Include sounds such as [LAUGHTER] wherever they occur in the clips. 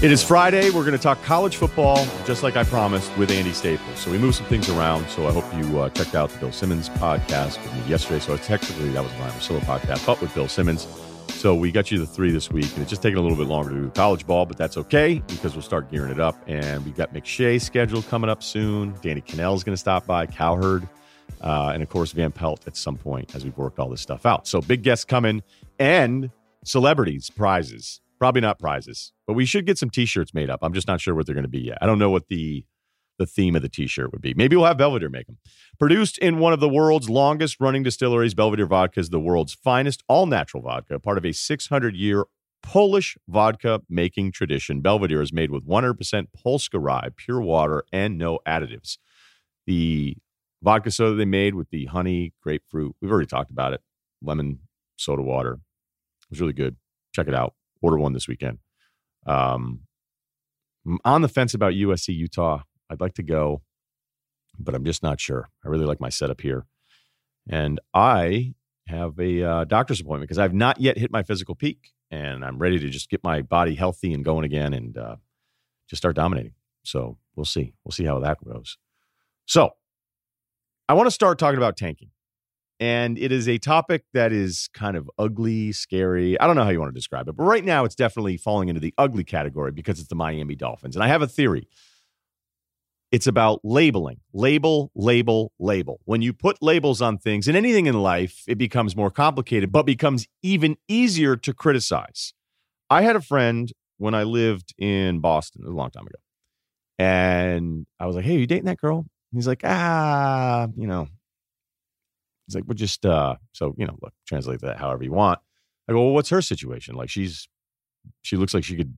It is Friday. We're going to talk college football, just like I promised, with Andy Staples. So we moved some things around. So I hope you uh, checked out the Bill Simmons podcast with me yesterday. So technically that was my Russillo podcast, but with Bill Simmons. So we got you the three this week, and it's just taking a little bit longer to do college ball, but that's okay because we'll start gearing it up. And we've got McShay scheduled coming up soon. Danny Kanell is going to stop by, Cowherd, uh, and of course Van Pelt at some point as we've worked all this stuff out. So big guests coming and celebrities prizes. Probably not prizes, but we should get some T-shirts made up. I'm just not sure what they're going to be yet. I don't know what the the theme of the T-shirt would be. Maybe we'll have Belvedere make them. Produced in one of the world's longest running distilleries, Belvedere Vodka is the world's finest all natural vodka, part of a 600 year Polish vodka making tradition. Belvedere is made with 100% Polska rye, pure water, and no additives. The vodka soda they made with the honey, grapefruit, we've already talked about it, lemon soda water. It was really good. Check it out order one this weekend. Um, I'm on the fence about USC Utah. I'd like to go, but I'm just not sure. I really like my setup here, and I have a uh, doctor's appointment because I've not yet hit my physical peak, and I'm ready to just get my body healthy and going again, and uh, just start dominating. So we'll see. We'll see how that goes. So I want to start talking about tanking. And it is a topic that is kind of ugly, scary. I don't know how you want to describe it, but right now it's definitely falling into the ugly category because it's the Miami Dolphins. And I have a theory. It's about labeling, label, label, label. When you put labels on things and anything in life, it becomes more complicated, but becomes even easier to criticize. I had a friend when I lived in Boston a long time ago. And I was like, hey, are you dating that girl? he's like, ah, you know, He's like, we're just uh, so you know, look, translate that however you want. I go, well, what's her situation? Like, she's she looks like she could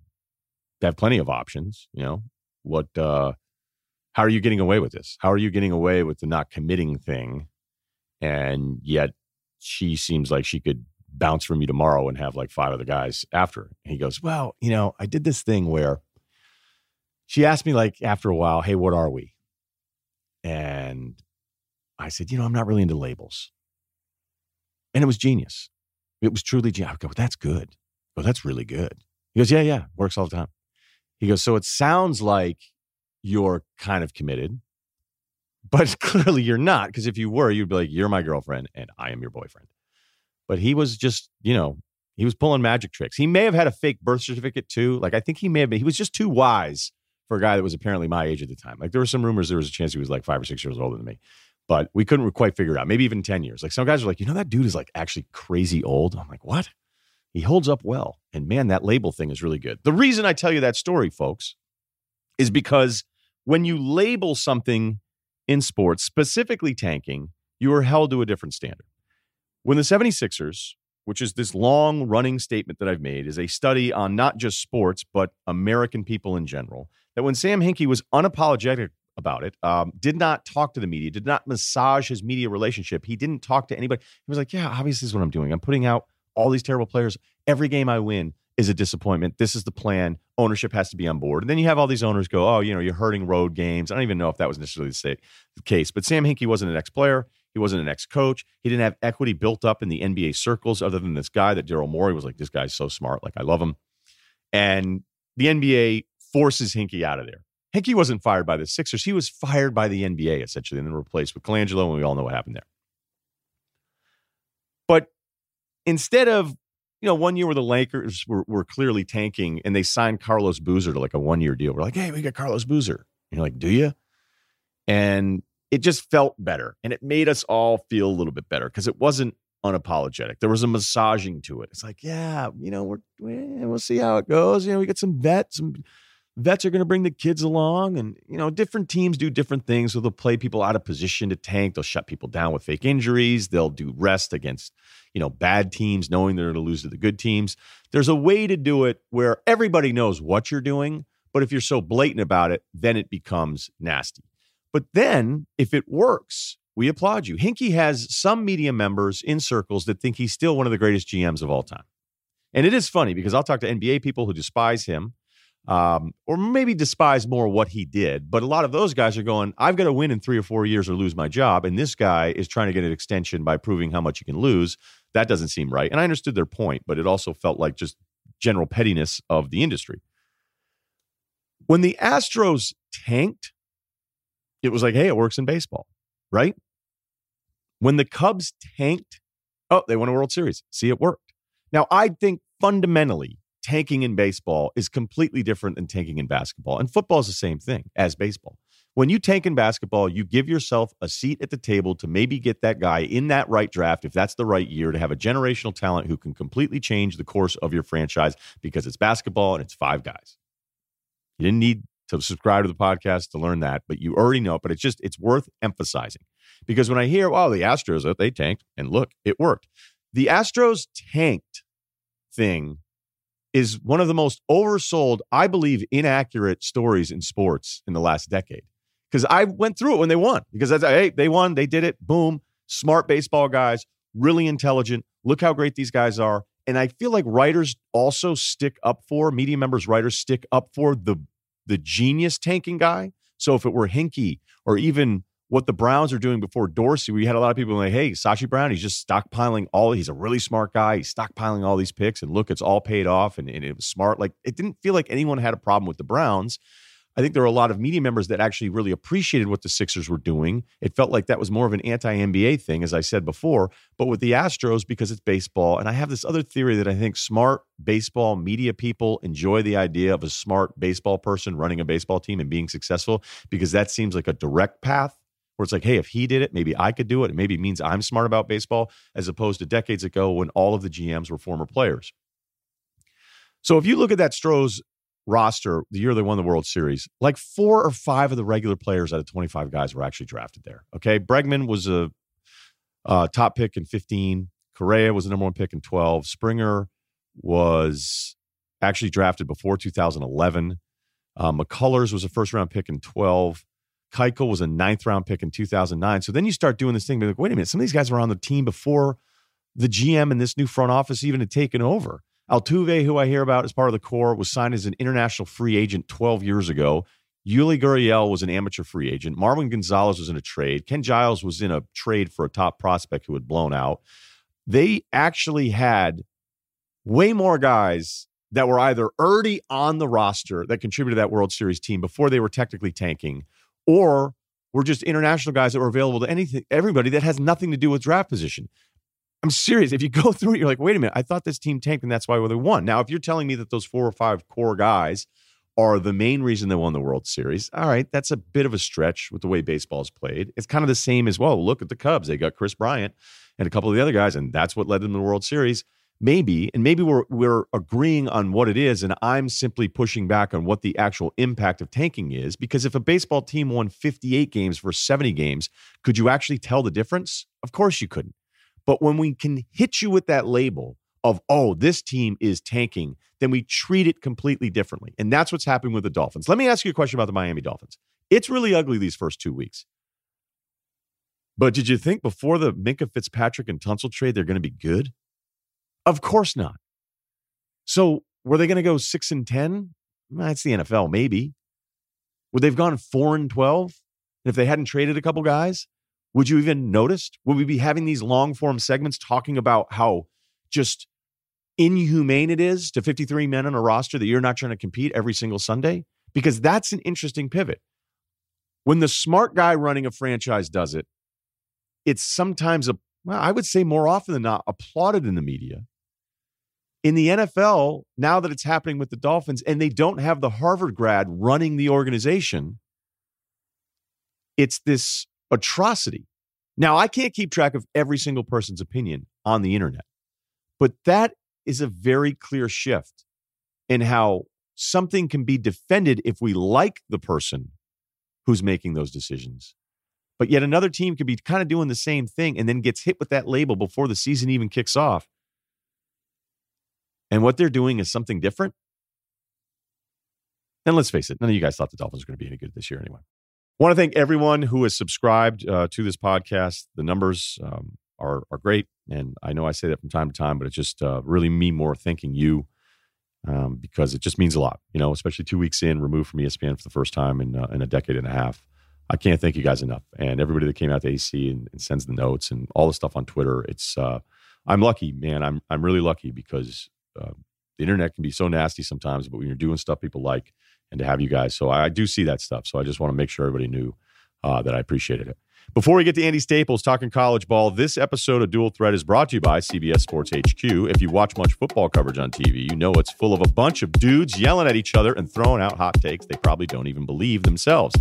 have plenty of options. You know, what? uh How are you getting away with this? How are you getting away with the not committing thing? And yet, she seems like she could bounce from you tomorrow and have like five other guys after. And he goes, well, you know, I did this thing where she asked me like after a while, hey, what are we? And I said, you know, I'm not really into labels. And it was genius. It was truly genius. I go, that's good. Oh, that's really good. He goes, yeah, yeah, works all the time. He goes, so it sounds like you're kind of committed, but [LAUGHS] clearly you're not. Because if you were, you'd be like, you're my girlfriend and I am your boyfriend. But he was just, you know, he was pulling magic tricks. He may have had a fake birth certificate too. Like, I think he may have been, he was just too wise for a guy that was apparently my age at the time. Like, there were some rumors there was a chance he was like five or six years older than me but we couldn't quite figure it out. Maybe even 10 years. Like some guys are like, you know, that dude is like actually crazy old. I'm like, what? He holds up well. And man, that label thing is really good. The reason I tell you that story, folks, is because when you label something in sports, specifically tanking, you are held to a different standard. When the 76ers, which is this long running statement that I've made, is a study on not just sports, but American people in general, that when Sam Hinkie was unapologetic about it. Um, did not talk to the media, did not massage his media relationship. He didn't talk to anybody. He was like, Yeah, obviously, this is what I'm doing. I'm putting out all these terrible players. Every game I win is a disappointment. This is the plan. Ownership has to be on board. And then you have all these owners go, Oh, you know, you're hurting road games. I don't even know if that was necessarily the case, but Sam Hinkie wasn't an ex player. He wasn't an ex coach. He didn't have equity built up in the NBA circles other than this guy that Daryl Morey was like, This guy's so smart. Like, I love him. And the NBA forces Hinkie out of there. Hinkie wasn't fired by the Sixers. He was fired by the NBA essentially and then replaced with Colangelo, and we all know what happened there. But instead of, you know, one year where the Lakers were, were clearly tanking and they signed Carlos Boozer to like a one year deal, we're like, hey, we got Carlos Boozer. And you're like, do you? And it just felt better. And it made us all feel a little bit better because it wasn't unapologetic. There was a massaging to it. It's like, yeah, you know, we're, we'll see how it goes. You know, we get some vets, some vets are going to bring the kids along and you know different teams do different things. So they'll play people out of position to tank. They'll shut people down with fake injuries. They'll do rest against you know bad teams knowing they're going to lose to the good teams. There's a way to do it where everybody knows what you're doing but if you're so blatant about it then it becomes nasty. But then if it works we applaud you. Hinkie has some media members in circles that think he's still one of the greatest gms of all time. And it is funny because i'll talk to nba people who despise him um, or maybe despise more what he did. But a lot of those guys are going, I've got to win in three or four years or lose my job. And this guy is trying to get an extension by proving how much he can lose. That doesn't seem right. And I understood their point, but it also felt like just general pettiness of the industry. When the Astros tanked, it was like, hey, it works in baseball, right? When the Cubs tanked, oh, they won a World Series. See, it worked. Now, I think fundamentally, tanking in baseball is completely different than tanking in basketball. And football is the same thing as baseball. When you tank in basketball, you give yourself a seat at the table to maybe get that guy in that right draft, if that's the right year, to have a generational talent who can completely change the course of your franchise because it's basketball and it's five guys. You didn't need to subscribe to the podcast to learn that, but you already know. It. But it's just, it's worth emphasizing because when I hear, oh, the Astros, they tanked, and look, it worked. The Astros tanked thing is one of the most oversold, I believe, inaccurate stories in sports in the last decade. Because I went through it when they won. Because hey, they won, they did it, boom. Smart baseball guys, really intelligent. Look how great these guys are. And I feel like writers also stick up for media members, writers stick up for the the genius tanking guy. So if it were Hinkie or even what the Browns are doing before Dorsey, we had a lot of people like, hey, Sashi Brown, he's just stockpiling all, he's a really smart guy. He's stockpiling all these picks and look, it's all paid off and, and it was smart. Like it didn't feel like anyone had a problem with the Browns. I think there were a lot of media members that actually really appreciated what the Sixers were doing. It felt like that was more of an anti NBA thing, as I said before. But with the Astros, because it's baseball, and I have this other theory that I think smart baseball media people enjoy the idea of a smart baseball person running a baseball team and being successful because that seems like a direct path where it's like, hey, if he did it, maybe I could do it. It maybe means I'm smart about baseball, as opposed to decades ago when all of the GMs were former players. So if you look at that Stros roster, the year they won the World Series, like four or five of the regular players out of 25 guys were actually drafted there. Okay. Bregman was a, a top pick in 15. Correa was the number one pick in 12. Springer was actually drafted before 2011. Uh, McCullers was a first round pick in 12. Keuchel was a ninth round pick in 2009. So then you start doing this thing, be like, wait a minute, some of these guys were on the team before the GM and this new front office even had taken over. Altuve, who I hear about as part of the core, was signed as an international free agent 12 years ago. Yuli Gurriel was an amateur free agent. Marwin Gonzalez was in a trade. Ken Giles was in a trade for a top prospect who had blown out. They actually had way more guys that were either already on the roster that contributed to that World Series team before they were technically tanking, or were just international guys that were available to anything, everybody that has nothing to do with draft position. I'm serious. If you go [LAUGHS] through it, you're like, wait a minute, I thought this team tanked and that's why they won. Now, if you're telling me that those four or five core guys are the main reason they won the World Series, all right, that's a bit of a stretch with the way baseball's played. It's kind of the same as well. Look at the Cubs. They got Kris Bryant and a couple of the other guys, and that's what led them to the World Series maybe and maybe we're we're agreeing on what it is and i'm simply pushing back on what the actual impact of tanking is because if a baseball team won 58 games for 70 games could you actually tell the difference? Of course you couldn't. But when we can hit you with that label of oh this team is tanking then we treat it completely differently and that's what's happening with the dolphins. Let me ask you a question about the miami dolphins. It's really ugly these first two weeks. But did you think before the Minkah Fitzpatrick and Tunsil trade they're going to be good? Of course not. So were they going to go six and ten? That's the NFL, maybe. Would they've gone four and twelve? And if they hadn't traded a couple guys, would you even noticed? Would we be having these long form segments talking about how just inhumane it is to 53 men on a roster that you're not trying to compete every single Sunday? Because that's an interesting pivot. When the smart guy running a franchise does it, it's sometimes a well, I would say more often than not applauded in the media in the NFL, now that it's happening with the Dolphins and they don't have the Harvard grad running the organization, it's this atrocity. Now, I can't keep track of every single person's opinion on the internet, but that is a very clear shift in how something can be defended if we like the person who's making those decisions. But yet another team could be kind of doing the same thing and then gets hit with that label before the season even kicks off and what they're doing is something different. And let's face it, none of you guys thought the Dolphins were going to be any good this year anyway. I want to thank everyone who has subscribed uh, to this podcast. The numbers um, are are great, and I know I say that from time to time, but it's just uh, really me more thanking you um, because it just means a lot, you know, especially two weeks in, removed from ESPN for the first time in, uh, in a decade and a half. I can't thank you guys enough. And everybody that came out to AC and, and sends the notes and all the stuff on Twitter. It's, uh, I'm lucky, man. I'm, I'm really lucky because uh, the internet can be so nasty sometimes, but when you're doing stuff people like, and to have you guys. So I, I do see that stuff. So I just want to make sure everybody knew uh, that I appreciated it. Before we get to Andy Staples talking college ball, this episode of Dual Threat is brought to you by CBS Sports HQ. If you watch much football coverage on TV, you know it's full of a bunch of dudes yelling at each other and throwing out hot takes they probably don't even believe themselves.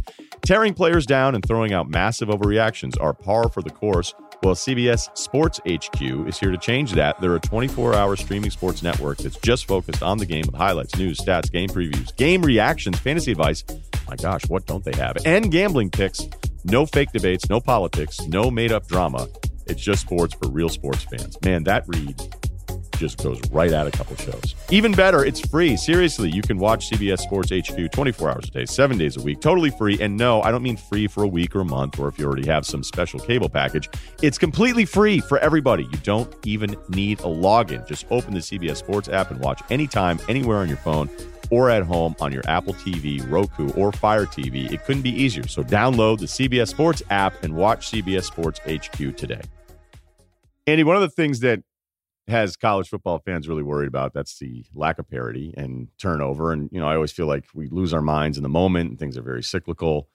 Tearing players down and throwing out massive overreactions are par for the course. Well, CBS Sports HQ is here to change that. They're a 24 hour streaming sports network that's just focused on the game with highlights, news, stats, game previews, game reactions, fantasy advice. My gosh, what don't they have? And gambling picks. No fake debates, no politics, no made up drama. It's just sports for real sports fans. Man, that read just goes right at a couple shows. Even better, it's free. Seriously, you can watch CBS Sports HQ 24 hours a day, seven days a week, totally free. And no, I don't mean free for a week or a month, or if you already have some special cable package. It's completely free for everybody. You don't even need a login. Just open the CBS Sports app and watch anytime, anywhere on your phone or at home on your Apple TV, Roku, or Fire TV. It couldn't be easier. So download the CBS Sports app and watch CBS Sports HQ today. Andy, one of the things that has college football fans really worried about that's the lack of parity and turnover. And you know i always feel like we lose our minds in the moment and things are very cyclical.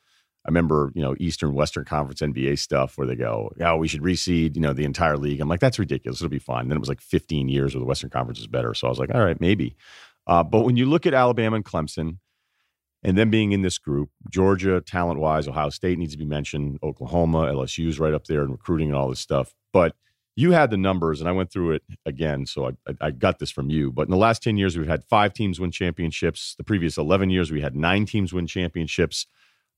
I remember you know eastern western conference nba stuff where they go oh we should reseed you know the entire league. I'm like that's ridiculous. It'll be fine. Then it was like 15 years where the western conference is better. So i was like all right maybe. Uh, but when you look at alabama and clemson and then being in this group georgia talent wise ohio state needs to be mentioned oklahoma lsu's right up there and recruiting and all this stuff. But you had the numbers and I went through it again. So I, I, got this from you. But in the last 10 years, we've had five teams win championships. The previous 11 years, we had nine teams win championships.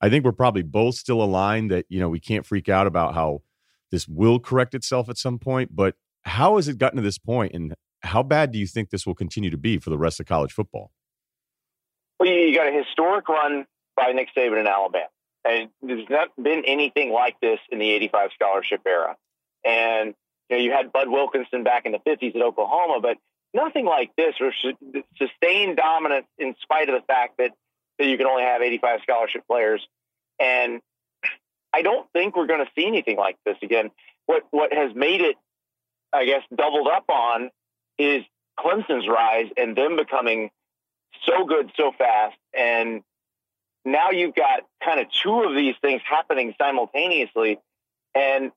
I think we're probably both still aligned that, you know, we can't freak out about how this will correct itself at some point. But how has it gotten to this point and how bad do you think this will continue to be for the rest of college football? Well, you got a historic run by Nick Saban in Alabama. And there's not been anything like this in the 85 scholarship era. And you know, you had Bud Wilkinson back in the 50s at Oklahoma, but nothing like this or sustained dominance in spite of the fact that, that you can only have 85 scholarship players. And I don't think we're going to see anything like this again. What, what has made it, I guess, doubled up on is Clemson's rise and them becoming so good so fast. And now you've got kind of two of these things happening simultaneously. And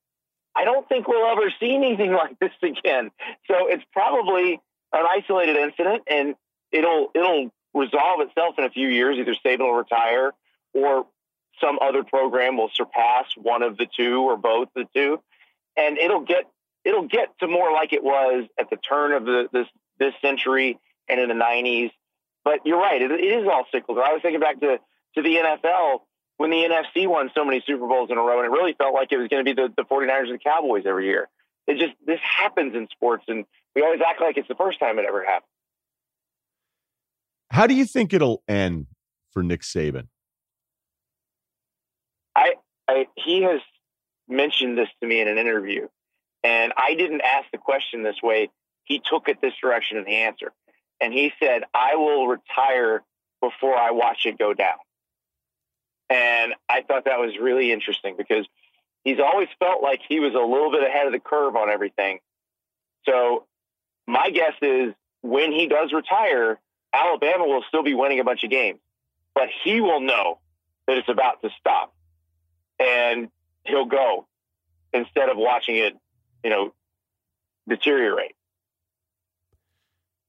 I don't think we'll ever see anything [LAUGHS] like this again. So it's probably an isolated incident, and it'll it'll resolve itself in a few years. Either Saban will retire, or some other program will surpass one of the two or both the two, and it'll get it'll get to more like it was at the turn of the this this century and in the '90s. But you're right; it, it is all cyclical. I was thinking back to to the NFL when the NFC won so many Super Bowls in a row, and it really felt like it was going to be the, the 49ers and the Cowboys every year. It just, this happens in sports, and we always act like it's the first time it ever happened. How do you think it'll end for Nick Saban? I, I he has mentioned this to me in an interview, and I didn't ask the question this way. He took it this direction in the answer, and he said, "I will retire before I watch it go down." And I thought that was really interesting because he's always felt like he was a little bit ahead of the curve on everything. So my guess is when he does retire, Alabama will still be winning a bunch of games, but he will know that it's about to stop and he'll go instead of watching it, you know, deteriorate.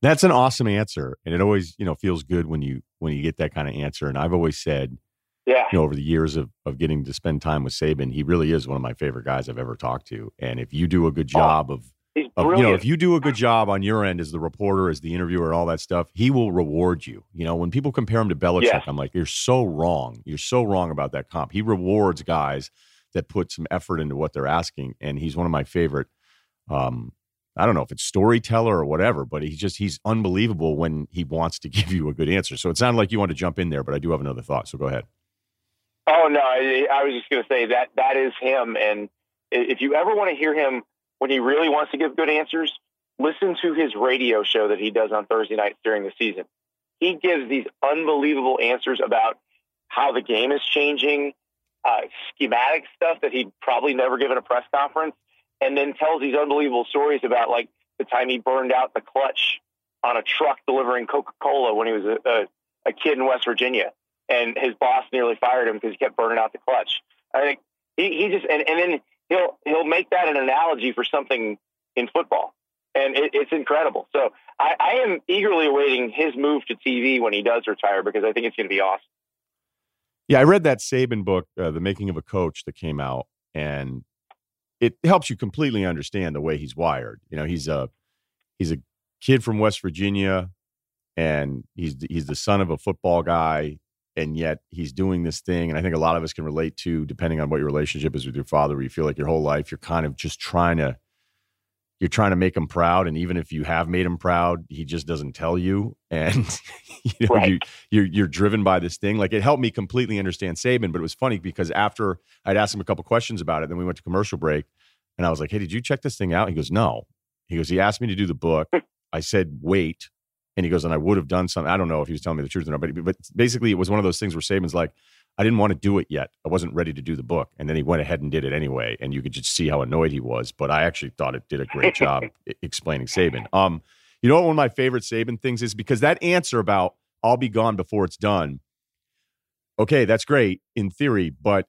That's an awesome answer. And it always, you know, feels good when you when you get that kind of answer. And I've always said yeah. You know, over the years of, of getting to spend time with Saban, he really is one of my favorite guys I've ever talked to. And if you do a good oh, job oh, of, of, you know, if you do a good job on your end as the reporter, as the interviewer, all that stuff, he will reward you. You know, when people compare him to Belichick, yeah. I'm like, you're so wrong. You're so wrong about that comp. He rewards guys that put some effort into what they're asking, and he's one of my favorite. Um, I don't know if it's storyteller or whatever, but he's just he's unbelievable when he wants to [LAUGHS] give you a good answer. So it sounded like you want to jump in there, but I do have another thought. So go ahead. Oh no, I, I was just going to say that that is him. And if you ever want to hear him when he really wants to give good answers, listen to his radio show that he does on Thursday nights during the season. He gives these unbelievable answers about how the game is changing, uh, schematic stuff that he'd probably never given a press conference, and then tells these unbelievable stories about like the time he burned out the clutch on a truck delivering Coca Cola when he was a, a, a, kid in West Virginia, and his boss nearly fired him because he kept burning out the clutch. I think he, he just and, and then he'll he'll make that an analogy for something in football, and it, it's incredible. So I, I am eagerly awaiting his move to TV when he does retire because I think it's going to be awesome. Yeah, I read that Saban book, uh, The Making of a Coach, that came out, and it helps you completely understand the way he's wired. You know, he's a he's a kid from West Virginia, and he's he's the son of a football guy, and yet he's doing this thing. And I think a lot of us can relate to, depending on what your relationship is with your father, where you feel like your whole life you're kind of just trying to you're trying to make him proud and even if you have made him proud he just doesn't tell you [LAUGHS] and you know right. you, you're you're driven by this thing like it helped me completely understand Saban but it was funny because after I'd asked him a couple questions about it then we went to commercial break and I was like hey did you check this thing out he goes no he goes he asked me to do the book I said wait and he goes and I would have done something I don't know if he was telling me the truth or not but, but basically it was one of those things where Saban's like I didn't want to do it yet. I wasn't ready to do the book. And then he went ahead and did it anyway. And you could just see how annoyed he was. But I actually thought it did a great job [LAUGHS] explaining Saban. Um, you know what one of my favorite Saban things is? Because that answer about I'll be gone before it's done. Okay, that's great in theory, but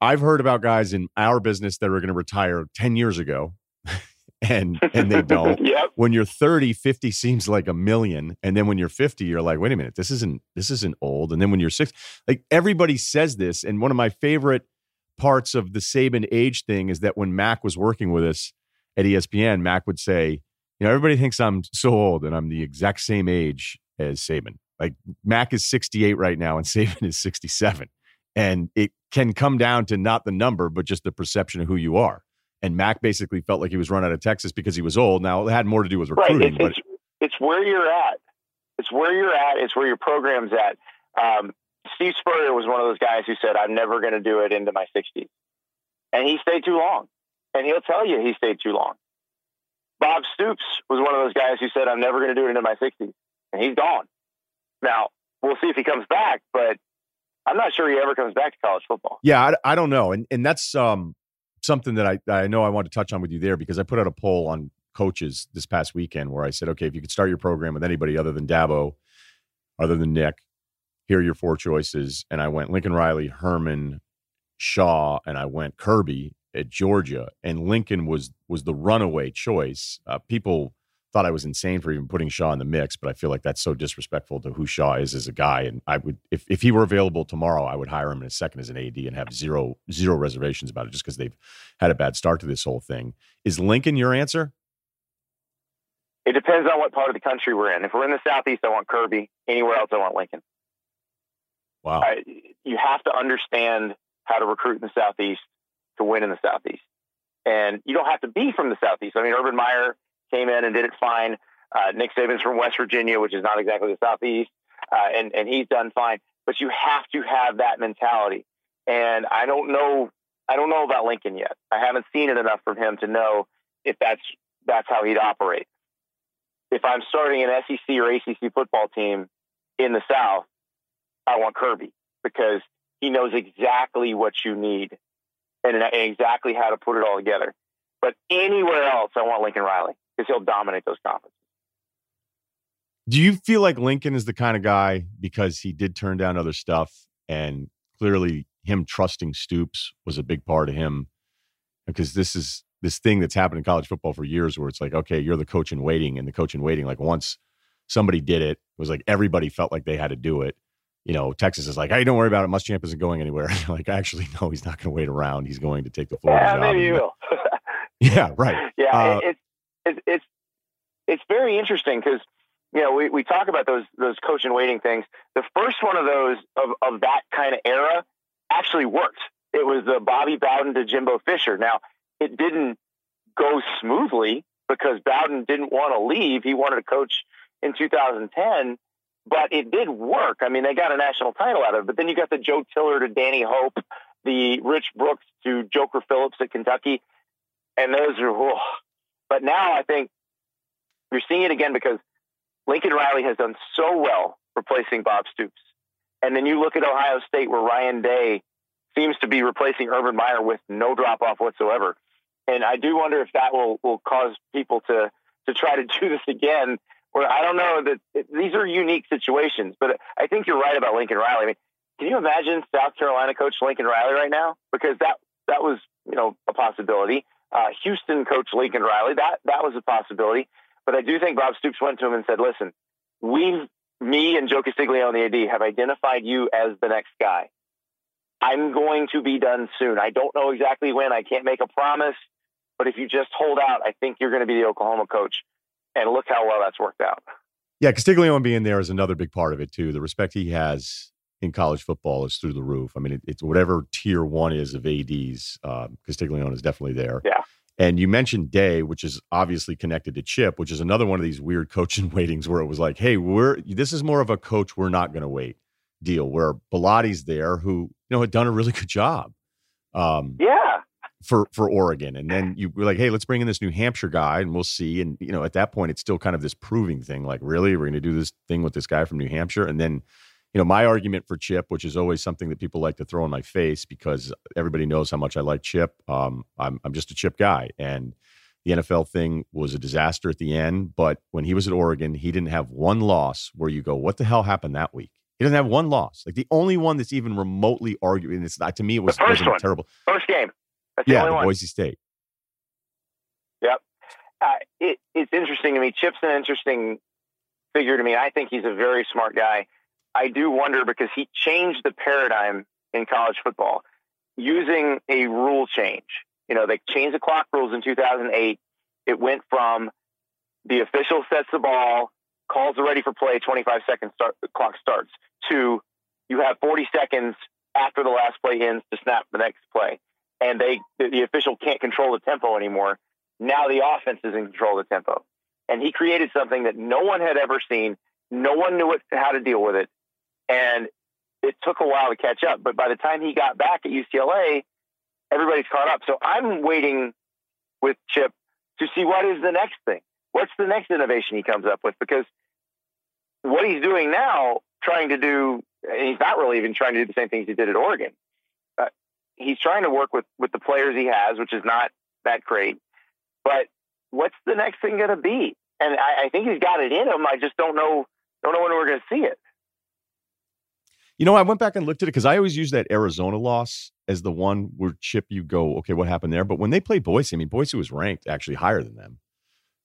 I've heard about guys in our business that are going to retire 10 years ago and and they don't. [LAUGHS] yep. When you're 30, 50 seems like a million, and then when you're 50, you're like, wait a minute, this isn't this isn't old. And then when you're six, like everybody says this, and one of my favorite parts of the Saban age thing is that when Mac was working with us at ESPN, Mac would say, you know, everybody thinks I'm so old, and I'm the exact same age as Saban. Like Mac is 68 right now, and [LAUGHS] Saban is 67. And it can come down to not the number, but just the perception of who you are and Mac basically felt like he was run out of Texas because he was old. Now it had more to do with recruiting, right. it's, but it's, it's, where you're at. It's where you're at. It's where your program's at. Um, Steve Spurrier was one of those guys who said, "I'm never going to do it into my 60s," and he stayed too long. And he'll tell you he stayed too long. Bob Stoops was one of those guys who said, "I'm never going to do it into my 60s," and he's gone. Now we'll see if he comes back, but I'm not sure he ever comes back to college football. Yeah, I, I don't know, and and that's um something that I, I know I want to touch on with you there because I put out a poll on coaches this past weekend where I said, okay, if you could start your program with anybody other than Dabo, other than Nick, here are your four choices. And I went Lincoln Riley, Herman, Shaw, and I went Kirby at Georgia. And Lincoln was was the runaway choice. Uh, people thought I was insane for even putting Shaw in the mix, but I feel like that's so disrespectful to who Shaw is as a guy. And I would, if, if he were available tomorrow, I would hire him in a second as an AD and have zero zero reservations about it, just because they've had a bad start to this whole thing. Is Lincoln your answer? It depends on what part of the country we're in. If we're in the southeast, I want Kirby. Anywhere else, I want Lincoln. Wow. I, you have to understand how to recruit in the southeast to win in the southeast, and you don't have to be from the southeast. I mean, Urban Meyer came in and did it fine. Uh, Nick Saban's from West Virginia, which is not exactly the Southeast, uh, and and he's done fine. But you have to have that mentality. And I don't know, I don't know about Lincoln yet. I haven't seen it enough from him to know if that's that's how he'd operate. If I'm starting an SEC or ACC football team in the South, I want Kirby because he knows exactly what you need and, and exactly how to put it all together. But anywhere else, I want Lincoln Riley because he'll dominate those conferences. Do you feel like Lincoln is the kind of guy because he did turn down other stuff and clearly him trusting Stoops was a big part of him? Because this is this thing that's happened in college football for years where it's like okay you're the coach in waiting and the coach in waiting like once somebody did it it was like everybody felt like they had to do it. You know Texas is like hey don't worry about it. Muschamp isn't going anywhere. [LAUGHS] Like actually no he's not going to wait around. He's going to take the floor yeah maybe you will. [LAUGHS] Yeah right. Yeah uh, it's it's it's it's very interesting because you know we, we talk about those those coach and waiting things. The first one of those of, of that kind of era actually worked. It was the Bobby Bowden to Jimbo Fisher. Now it didn't go smoothly because Bowden didn't want to leave. He wanted to coach in 2010, but it did work. I mean, they got a national title out of it. But then you got the Joe Tiller to Danny Hope, the Rich Brooks to Joker Phillips at Kentucky, and those are. Oh, but now I think you're seeing it again because Lincoln Riley has done so well replacing Bob Stoops. And then you look at Ohio State where Ryan Day seems to be replacing Urban Meyer with no drop off whatsoever. And I do wonder if that will, will cause people to, to try to do this again. Where I don't know that these are unique situations, but I think you're right about Lincoln Riley. I mean, can you imagine South Carolina coach Lincoln Riley right now? Because that that was you know a possibility. Uh, Houston coach Lincoln Riley that that was a possibility. But I do think Bob Stoops went to him and said, "Listen, we've me and Joe Castiglione, the AD, have identified you as the next guy. I'm going to be done soon. I don't know exactly when. I can't make a promise, but if you just hold out, I think you're going to be the Oklahoma coach. And look how well that's worked out. Yeah, Castiglione being there is another big part of it too. The respect he has in college football is through the roof. I mean, it, it's whatever tier one is of ads. Um, Castiglione is definitely there. Yeah. And you mentioned Day, which is obviously connected to Chip, which is another one of these weird coaching [LAUGHS] waitings where it was like, hey, we're this is more of a coach we're not going to wait deal where Bellotti's there, who you know had done a really good job. Um, yeah. For for Oregon, and then you were like, hey, let's bring in this New Hampshire guy, and we'll see. And you know, at that point, it's still kind of this proving thing. Like, really, we're going to do this thing with this guy from New Hampshire, and then you know, my argument for Chip, which is always something that people like to throw in my face because everybody knows how much I like Chip. Um, I'm, I'm just a Chip guy. And the NFL thing was a disaster at the end. But when he was at Oregon, he didn't have one loss where you go, what the hell happened that week? He doesn't have one loss. Like the only one that's even remotely arguing. It's to me, it was, the first one. terrible. First game. That's yeah. Boise State. Yep. Uh, it, it's interesting to me. Chip's an interesting figure to me. I think he's a very smart guy. I do wonder because he changed the paradigm in college football using a rule change. You know, they changed the clock rules in 2008. It went from the official sets the ball, calls are ready for play, 25 seconds start, the clock starts, to you have 40 seconds after the last play ends to snap the next play. And they the official can't control the tempo anymore. Now the offense is in control of the tempo. And he created something that no one had ever seen. No one knew it, how to deal with it and it took a while to catch up. But by the time he got back at UCLA, everybody's caught up. So I'm waiting with Chip to see what is the next thing. What's the next innovation he comes up with? Because what he's doing now, trying to do, and he's not really even trying to do the same things he did at Oregon. Uh, he's trying to work with with the players he has, which is not that great. But what's the next thing going to be? And I, I think he's got it in him. I just don't know don't know when we're going to see it. You know, I went back and looked at it because I always use that Arizona loss as the one where Chip, you go, okay, what happened there? But when they played Boise, I mean, Boise was ranked actually higher than them.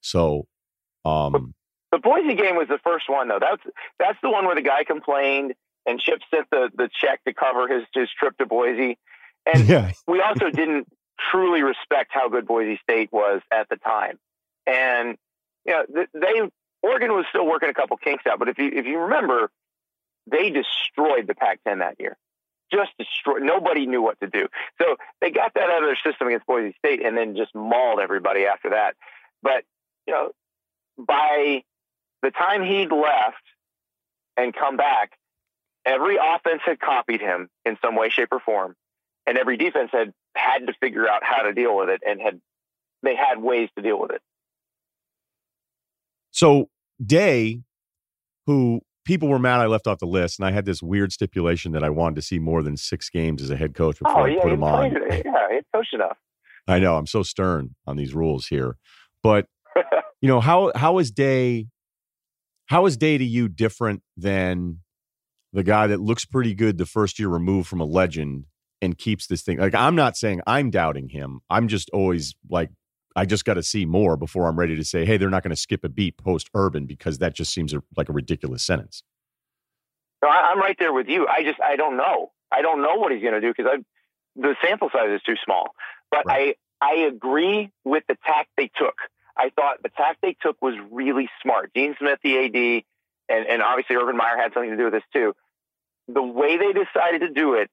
So, um, the Boise game was the first one though. That's that's the one where the guy complained and Chip sent the the check to cover his his trip to Boise. [LAUGHS] And yeah. we also didn't truly respect how good Boise State was at the time. And you know, they Oregon was still working a couple kinks out, but if you if you remember, they destroyed the Pac-10 that year. Just destroyed. Nobody knew what to do. So they got that out of their system against Boise State, and then just mauled everybody after that. But you know, by the time he'd left and come back, every offense had copied him in some way, shape, or form, and every defense had had to figure out how to deal with it, and had they had ways to deal with it. So Day, who people were mad I left off the list, and I had this weird stipulation that I wanted to see more than six games as a head coach before oh, I put him on. yeah, it's coach enough. I know I'm so stern on these rules here, but you know how how is Day? How is Day to you different than the guy that looks pretty good the first year removed from a legend and keeps this thing? Like I'm not saying I'm doubting him. I'm just always like I just got to see more before I'm ready to say, hey, they're not going to skip a beat post Urban because that just seems a, like a ridiculous sentence. No, I, am right there with you. I just I don't know. I don't know what he's going to do because the sample size is too small. But right. I I agree with the tack they took. I thought the tack they took was really smart. Dean Smith, the AD, and, and obviously Urban Meyer had something to do with this too. The way they decided to do it,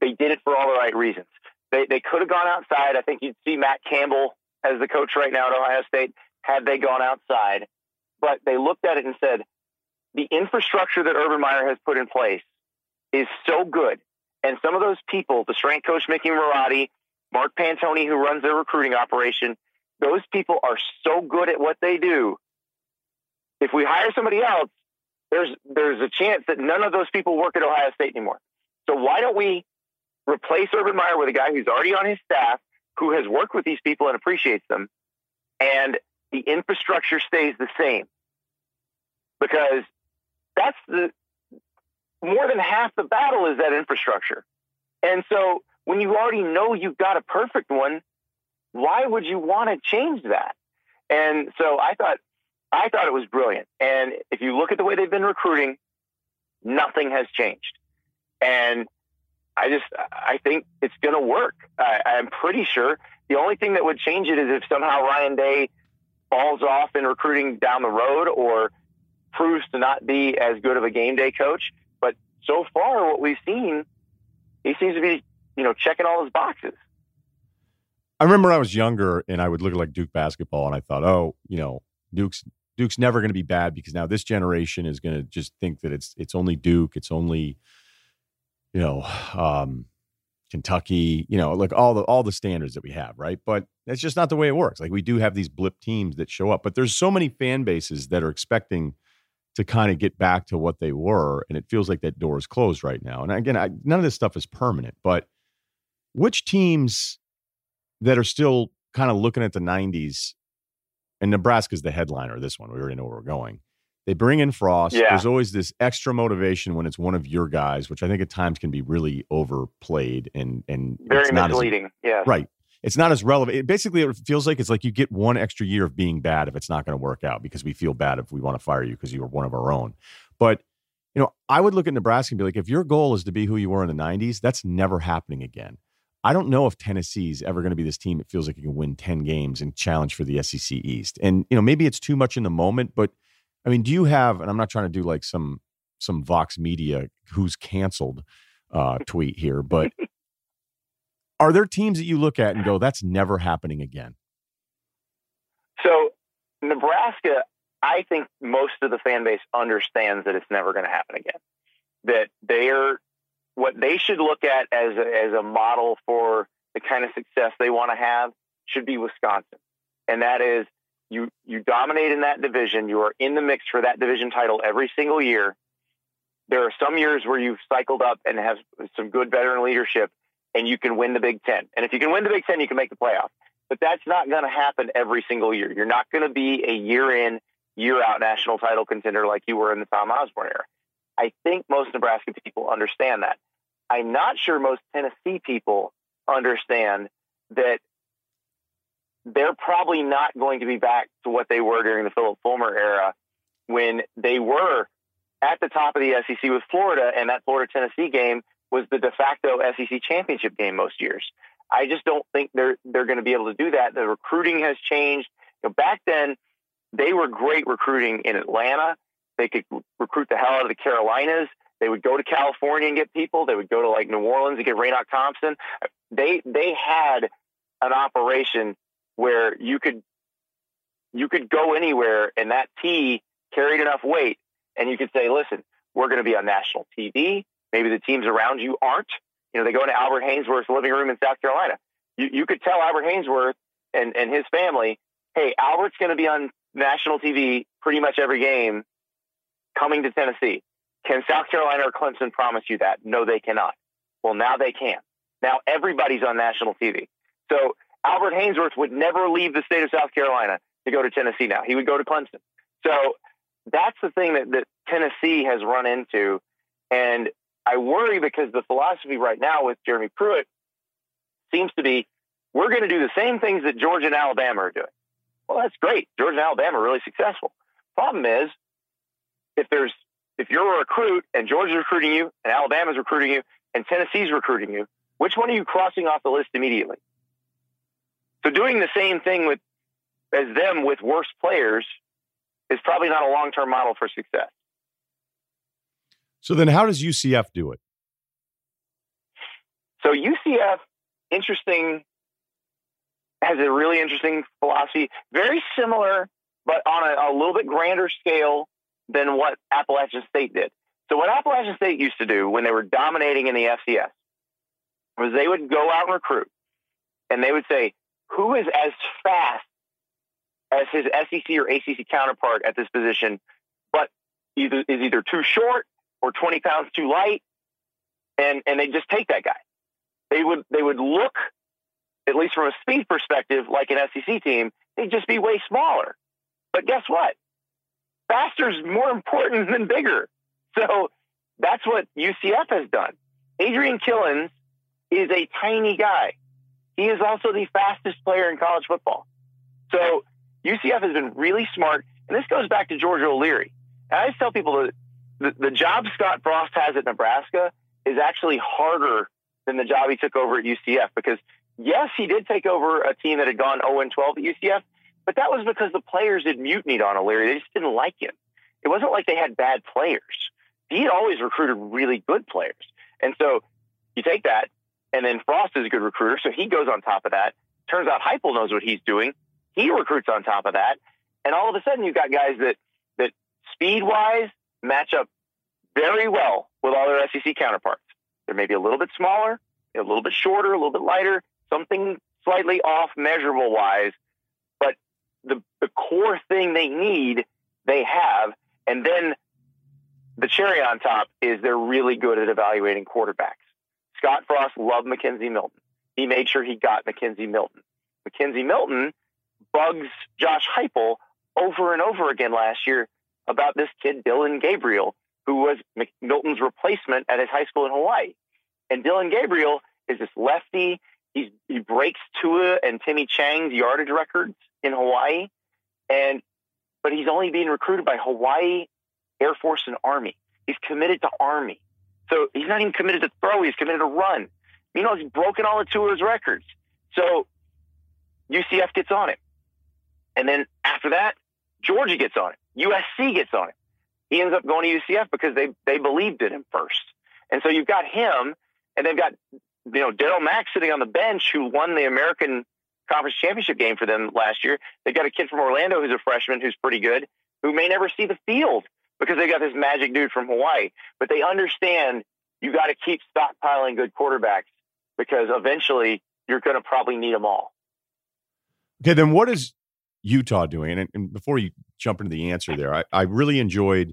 they did it for all the right reasons. They they could have gone outside. I think you'd see Matt Campbell as the coach right now at Ohio State had they gone outside. But they looked at it and said, the infrastructure that Urban Meyer has put in place is so good. And some of those people, the strength coach Mickey Marotti, Mark Pantoni, who runs their recruiting operation, those people are so good at what they do. If we hire somebody else, there's there's a chance that none of those people work at Ohio State anymore. So why don't we replace Urban Meyer with a guy who's already on his staff, who has worked with these people and appreciates them, and the infrastructure stays the same? Because that's the more than half the battle is that infrastructure. And so when you already know you've got a perfect one, why would you want to change that? And so I thought I thought it was brilliant. And if you look at the way they've been recruiting, nothing has changed. And I just I think it's going to work. I, I'm pretty sure the only thing that would change it is if somehow Ryan Day falls off in recruiting down the road or proves to not be as good of a game day coach. But so far, what we've seen, he seems to be, you know, checking all his boxes. I remember I was younger and I would look at like Duke basketball and I thought, oh, you know, Duke's Duke's never going to be bad because now this generation is going to just think that it's it's only Duke, it's only, you know, um, Kentucky, you know, like all the all the standards that we have, right? But that's just not the way it works. Like we do have these blip teams that show up, but there's so many fan bases that are expecting to kind of get back to what they were. And it feels like that door is closed right now. And again, I, none of this stuff is permanent, but which teams that are still kind of looking at the 90s, and Nebraska's the headliner this one. We already know where we're going. They bring in Frost. Yeah. There's always this extra motivation when it's one of your guys, which I think at times can be really overplayed and and very misleading. Yeah, right it's not as relevant. It basically, it feels like it's like you get one extra year of being bad if it's not going to work out because we feel bad if we want to fire you because you were one of our own. But you know, I would look at Nebraska and be like, if your goal is to be who you were in the '90s, that's never happening again. I don't know if Tennessee's ever going to be this team that feels like it can win 10 games and challenge for the SEC East. And, you know, maybe it's too much in the moment, but I mean, do you have, and I'm not trying to do like some, some Vox media who's canceled uh, [LAUGHS] tweet here, but are there teams that you look at and go, that's never happening again? So, Nebraska, I think most of the fan base understands that it's never going to happen again. That they're what they should look at as a, as a model for the kind of success they want to have should be Wisconsin, and that is you you dominate in that division. You are in the mix for that division title every single year. There are some years where you've cycled up and have some good veteran leadership, and you can win the Big Ten. And if you can win the Big Ten, you can make the playoff. But that's not going to happen every single year. You're not going to be a year in, year out national title contender like you were in the Tom Osborne era. I think most Nebraska people understand that. I'm not sure most Tennessee people understand that they're probably not going to be back to what they were during the Phillip Fulmer era when they were at the top of the SEC with Florida and that Florida Tennessee game was the de facto SEC championship game most years. I just don't think they're they're going to be able to do that. The recruiting has changed. You know, back then, they were great recruiting in Atlanta. They could recruit the hell out of the Carolinas. They would go to California and get people. They would go to like New Orleans and get Raynoch Thompson. They they had an operation where you could you could go anywhere and that T carried enough weight and you could say, listen, we're going to be on national TV. Maybe the teams around you aren't. You know, they go into Albert Haynesworth's living room in South Carolina. You, you could tell Albert Haynesworth and, and his family, hey, Albert's going to be on national TV pretty much every game coming to Tennessee. Can South Carolina or Clemson promise you that? No, they cannot. Well, now they can. Now everybody's on national TV. So Albert Haynesworth would never leave the state of South Carolina to go to Tennessee now. He would go to Clemson. So that's the thing that, that Tennessee has run into. And I worry because the philosophy right now with Jeremy Pruitt seems to be we're going to do the same things that Georgia and Alabama are doing. Well, that's great. Georgia and Alabama are really successful. Problem is, if there's if you're a recruit and Georgia's recruiting you and Alabama's recruiting you and Tennessee's recruiting you, which one are you crossing off the list immediately? So doing the same thing with as them with worse players is probably not a long term model for success. So then, how does UCF do it? So UCF, interesting, has a really interesting philosophy, very similar, but on a, a little bit grander scale than what Appalachian State did. So what Appalachian State used to do when they were dominating in the FCS was they would go out and recruit, and they would say, "Who is as fast as his SEC or ACC counterpart at this position, but either is either too short or 20 pounds too light, and and they just take that guy. They would they would look, at least from a speed perspective, like an SEC team. They'd just be way smaller. But guess what? Faster is more important than bigger. So that's what UCF has done. Adrian Killins is a tiny guy. He is also the fastest player in college football. So UCF has been really smart. And this goes back to George O'Leary. And I tell people that the, the job Scott Frost has at Nebraska is actually harder than the job he took over at UCF because, yes, he did take over a team that had gone 0 12 at UCF, but that was because the players had mutinied on O'Leary. They just didn't like him. It wasn't like they had bad players. He had always recruited really good players. And so you take that, and then Frost is a good recruiter, so he goes on top of that. Turns out Heupel knows what he's doing. He recruits on top of that, and all of a sudden you've got guys that that speed wise match up very well with all their SEC counterparts. They're maybe a little bit smaller, a little bit shorter, a little bit lighter, something slightly off measurable wise, but the the core thing they need they have, and then the cherry on top is they're really good at evaluating quarterbacks. Scott Frost loved McKenzie Milton. He made sure he got McKenzie Milton. McKenzie Milton bugs Josh Heupel over and over again last year about this kid, Dillon Gabriel, who was Milton's replacement at his high school in Hawaii. And Dillon Gabriel is this lefty. He's, he breaks Tua and Timmy Chang's yardage records in Hawaii. And but he's only being recruited by Hawaii Air Force and Army. He's committed to Army. So he's not even committed to throw. He's committed to run. Meanwhile, he's broken all of Tua's records. So UCF gets on it. And then after that, Georgia gets on it. USC gets on it. He ends up going to UCF because they, they believed in him first. And so you've got him, and they've got, you know, Darriel Mack sitting on the bench who won the American Conference Championship game for them last year. They've got a kid from Orlando who's a freshman who's pretty good, who may never see the field because they got this magic dude from Hawaii. But they understand you got to keep stockpiling good quarterbacks because eventually you're going to probably need them all. Okay, then what is Utah doing? And, and before you jump into the answer there, I, I really enjoyed,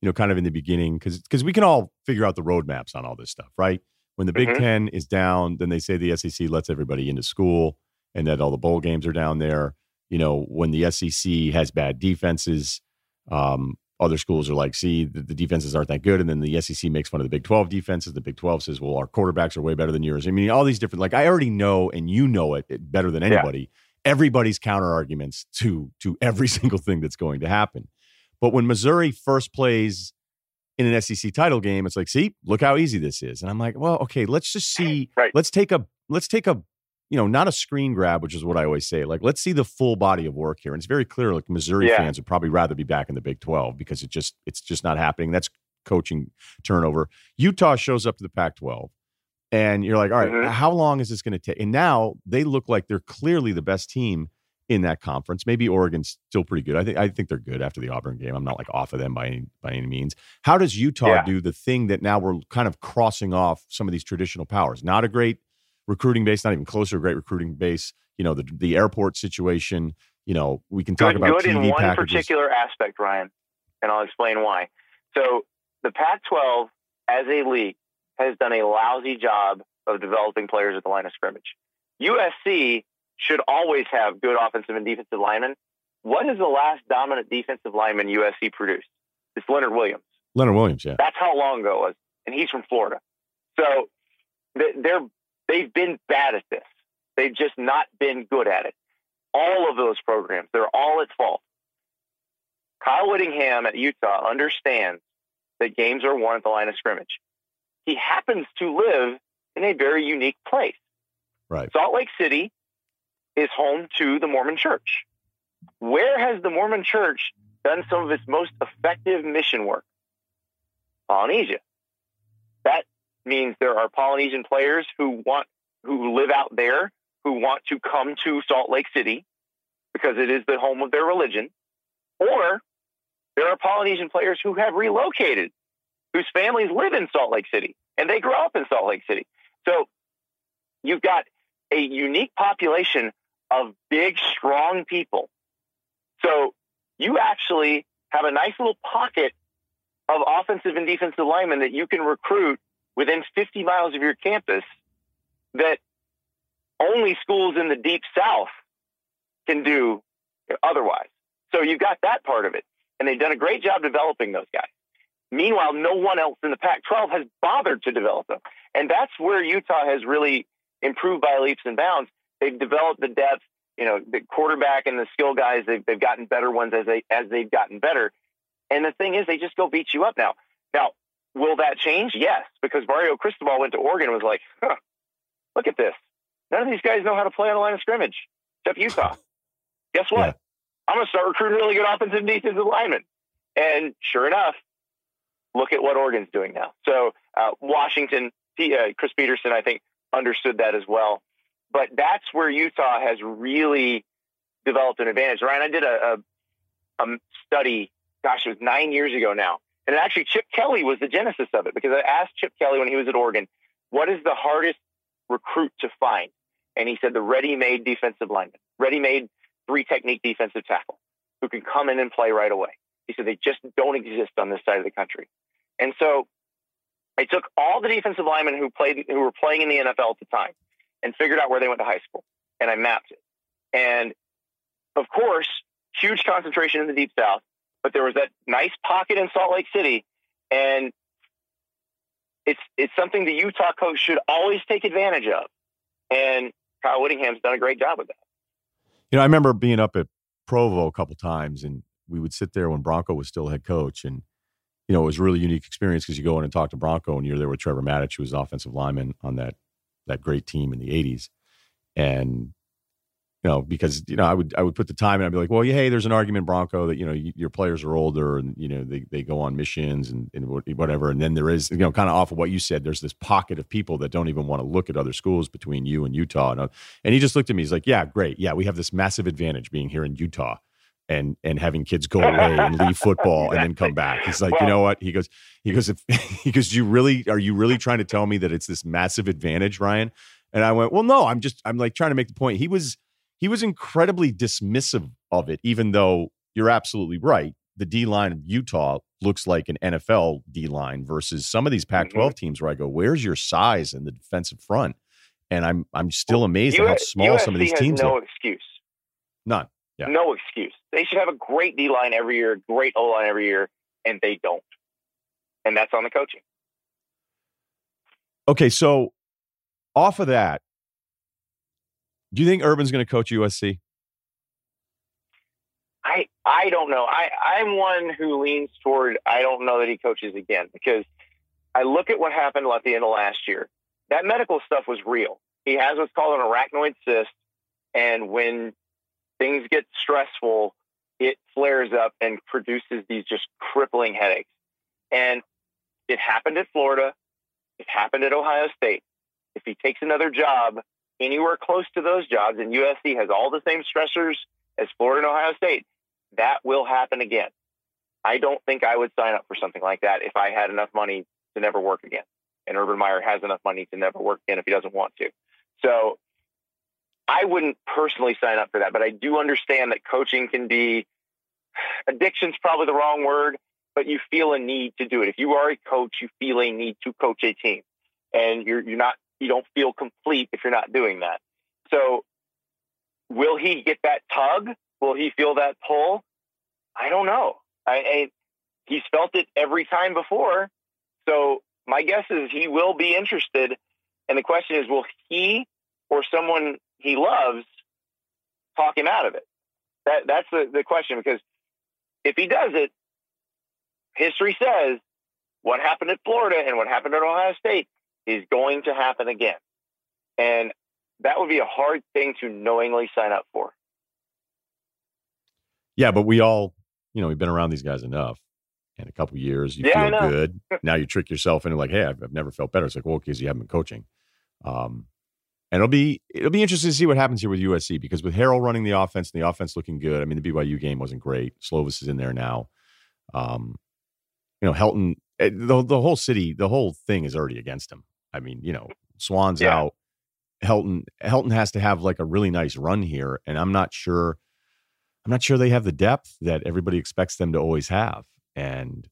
you know, kind of in the beginning because because we can all figure out the roadmaps on all this stuff, right? When the Big mm-hmm. Ten is down, then they say the SEC lets everybody into school and that all the bowl games are down there. You know, when the SEC has bad defenses, um, other schools are like, see, the, the, defenses aren't that good. And then the SEC makes fun of the Big 12 defenses. The Big 12 says, well, our quarterbacks are way better than yours. I mean, all these different, like, I already know, and you know it, it better than anybody, yeah. everybody's counter arguments to, to every [LAUGHS] single thing that's going to happen. But when Missouri first plays in an SEC title game, it's like, see, look how easy this is. And I'm like, well, okay, let's just see, right. let's take a, let's take a you know, not a screen grab, which is what I always say. Like, let's see the full body of work here. And it's very clear, like Missouri yeah. fans would probably rather be back in the Big 12 because it just it's just not happening. That's coaching turnover. Utah shows up to the Pac 12. And you're like, all right, mm-hmm. how long is this going to take? And now they look like they're clearly the best team in that conference. Maybe Oregon's still pretty good. I think I think they're good after the Auburn game. I'm not like off of them by any by any means. How does Utah yeah. do the thing that now we're kind of crossing off some of these traditional powers? Not a great recruiting base, not even close to a great recruiting base. You know, the the airport situation. You know, we can talk good, about good TV in one packages. particular aspect, Ryen, and I'll explain why. So the Pac-12 as a league has done a lousy job of developing players at the line of scrimmage. USC should always have good offensive and defensive linemen. What is the last dominant defensive lineman USC produced? It's Leonard Williams. Leonard Williams, yeah. That's how long ago it was, and he's from Florida. So they're They've been bad at this. They've just not been good at it. All of those programs, they're all at fault. Kyle Whittingham at Utah understands that games are won at the line of scrimmage. He happens to live in a very unique place. Right. Salt Lake City is home to the Mormon Church. Where has the Mormon Church done some of its most effective mission work? Polynesia. That means there are Polynesian players who want who live out there who want to come to Salt Lake City because it is the home of their religion, or there are Polynesian players who have relocated, whose families live in Salt Lake City and they grow up in Salt Lake City. So you've got a unique population of big, strong people So you actually have a nice little pocket of offensive and defensive linemen that you can recruit within 50 miles of your campus that only schools in the deep south can do otherwise. So you've got that part of it. And they've done a great job developing those guys. Meanwhile, no one else in the Pac 12 has bothered to develop them. And that's where Utah has really improved by leaps and bounds. They've developed the depth, you know, the quarterback and the skill guys, they've, they've gotten better ones as, they, as they've gotten better. And the thing is, they just go beat you up now. Now, will that change? Yes, because Mario Cristobal went to Oregon and was like, huh, look at this. None of these guys know how to play on a line of scrimmage except Utah. [LAUGHS] Guess what? Yeah. I'm going to start recruiting really good offensive and defensive linemen. And sure enough, look at what Oregon's doing now. So uh, Washington, uh, Chris Petersen, I think, understood that as well. But that's where Utah has really developed an advantage. Ryen, I did a, a, a study gosh, it was nine years ago now. And actually, Chip Kelly was the genesis of it because I asked Chip Kelly when he was at Oregon, what is the hardest recruit to find? And he said the ready made defensive lineman, ready made three technique defensive tackle who can come in and play right away. He said they just don't exist on this side of the country. And so I took all the defensive linemen who played who were playing in the NFL at the time and figured out where they went to high school and I mapped it. And of course, huge concentration in the deep south, but there was that nice pocket in Salt Lake City, and it's it's something the Utah coach should always take advantage of. And Kyle Whittingham's done a great job with that. You know, I remember being up at Provo a couple times, and we would sit there when Bronco was still head coach, and you know, it was a really unique experience because you go in and talk to Bronco, and you're there with Trevor Matich, who was offensive lineman on that that great team in the '80s, and you know, because you know, I would I would put the time and I'd be like, well, yeah, hey, there's an argument, Bronco, that you know your players are older and you know they, they go on missions and, and whatever, and then there is you know kind of off of what you said, there's this pocket of people that don't even want to look at other schools between you and Utah, and, uh, and he just looked at me, he's like, yeah, great, yeah, we have this massive advantage being here in Utah. And, and having kids go away and leave football and then come back. He's like, well, you know what? He goes, he goes, if [LAUGHS] he goes, you really are you really trying to tell me that it's this massive advantage, Ryen? And I went, well, no, I'm just I'm like trying to make the point. He was he was incredibly dismissive of it, even though you're absolutely right. The D line of Utah looks like an NFL D line versus some of these Pac 12 mm-hmm. teams where I go, where's your size in the defensive front? And I'm I'm still amazed at how small USC some of these teams no are. No excuse. None. Yeah. No excuse. They should have a great D line every year, great O line every year, and they don't. And that's on the coaching. Okay, so off of that, do you think Urban's going to coach USC? I I don't know. I I'm one who leans toward I don't know that he coaches again because I look at what happened at the end of last year. That medical stuff was real. He has what's called an arachnoid cyst, and when things get stressful, it flares up and produces these just crippling headaches. And it happened at Florida. It happened at Ohio State. If he takes another job, anywhere close to those jobs, and USC has all the same stressors as Florida and Ohio State, that will happen again. I don't think I would sign up for something like that if I had enough money to never work again. And Urban Meyer has enough money to never work again if he doesn't want to. So I wouldn't personally sign up for that, but I do understand that coaching can be addiction's probably the wrong word, but you feel a need to do it. If you are a coach, you feel a need to coach a team and you're, you're not you don't feel complete if you're not doing that. So, will he get that tug? Will he feel that pull? I don't know. I, I he's felt it every time before. So my guess is he will be interested. And the question is, will he or someone he loves talk him out of it? That that's the, the question because if he does it, history says what happened at Florida and what happened at Ohio State is going to happen again. And that would be a hard thing to knowingly sign up for. Yeah, but we all, you know, we've been around these guys enough. In a couple years, you yeah, feel good. [LAUGHS] now you trick yourself into like, hey, I've, I've, never felt better. It's like, well, because you haven't been coaching. Um, and it'll be it'll be interesting to see what happens here with USC because with Harrell running the offense and the offense looking good. I mean, the BYU game wasn't great. Slovis is in there now. Um, you know, Helton, eh, the the whole city, the whole thing is already against him. I mean, you know, Swann's yeah. out. Helton Helton has to have like a really nice run here, and I'm not sure. I'm not sure they have the depth that everybody expects them to always have. And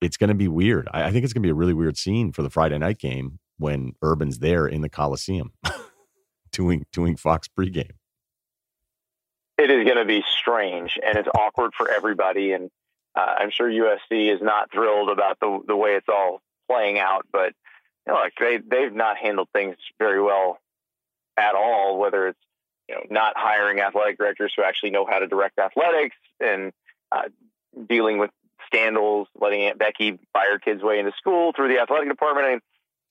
it's going to be weird. I, I think it's going to be a really weird scene for the Friday night game when Urban's there in the Coliseum [LAUGHS] doing doing Fox pregame. It is going to be strange and it's awkward for everybody. And uh, I'm sure USC is not thrilled about the the way it's all playing out. But you know, like they they've not handled things very well at all. Whether it's you know not hiring athletic directors who actually know how to direct athletics and uh, dealing with scandals, letting Aunt Becky buy her kids' way into school through the athletic department. I mean,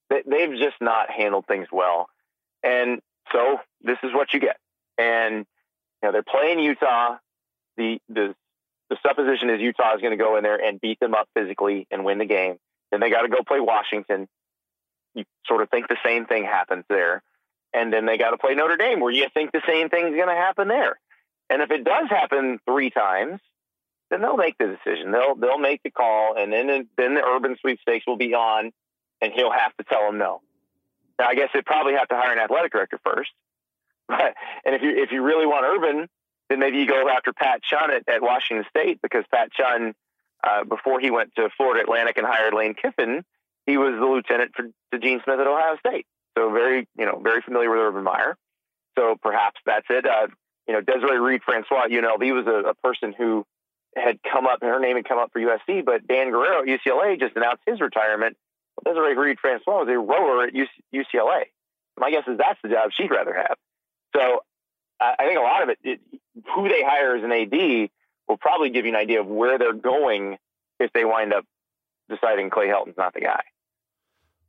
they, they've just not handled things well. And so this is what you get. And you know, they're playing Utah. The the the supposition is Utah is going to go in there and beat them up physically and win the game. Then they got to go play Washington. You sort of think the same thing happens there. And then they got to play Notre Dame, where you think the same thing's going to happen there. And if it does happen three times, then they'll make the decision. They'll they'll make the call, and then then the urban sweepstakes will be on, and he'll have to tell them no. Now, I guess they'd probably have to hire an athletic director first. [LAUGHS] But, and if you if you really want Urban, then maybe you go after Pat Chun at, at Washington State because Pat Chun, uh, before he went to Florida Atlantic and hired Lane Kiffin, he was the lieutenant for to Gene Smith at Ohio State. So very you know very familiar with Urban Meyer. So perhaps that's it. Uh, you know, Desiree Reed Francois UNLV was a, a person who had come up, and her name had come up for USC, but Dan Guerrero at UCLA just announced his retirement. Well, Desiree Reed Francois was a rower at UCLA. My guess is that's the job she'd rather have. So I think a lot of it, it, who they hire as an AD, will probably give you an idea of where they're going if they wind up deciding Clay Helton's not the guy.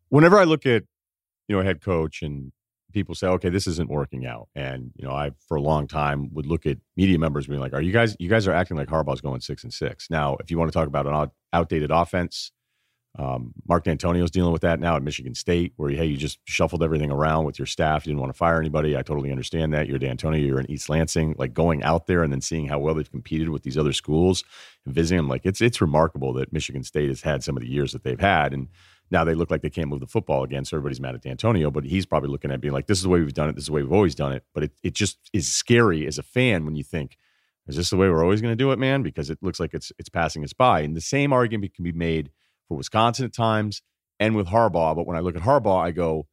Whenever I look at you know a head coach and people say, okay, this isn't working out. And, you know, I, for a long time, would look at media members being like, are you guys, you guys are acting like Harbaugh's going six and six. Now, if you want to talk about an outdated offense, um, Mark Dantonio's dealing with that now at Michigan State, where, hey, you just shuffled everything around with your staff. You didn't want to fire anybody. I totally understand that. You're Dantonio, you're in East Lansing. Like going out there and then seeing how well they've competed with these other schools and visiting them, like it's, it's remarkable that Michigan State has had some of the years that they've had. And, now they look like they can't move the football again, so everybody's mad at Dantonio. But he's probably looking at being like, "This is the way we've done it. This is the way we've always done it." But it it just is scary as a fan when you think, "Is this the way we're always going to do it, man?" Because it looks like it's it's passing us by. And the same argument can be made for Wisconsin at times and with Harbaugh. But when I look at Harbaugh, I go,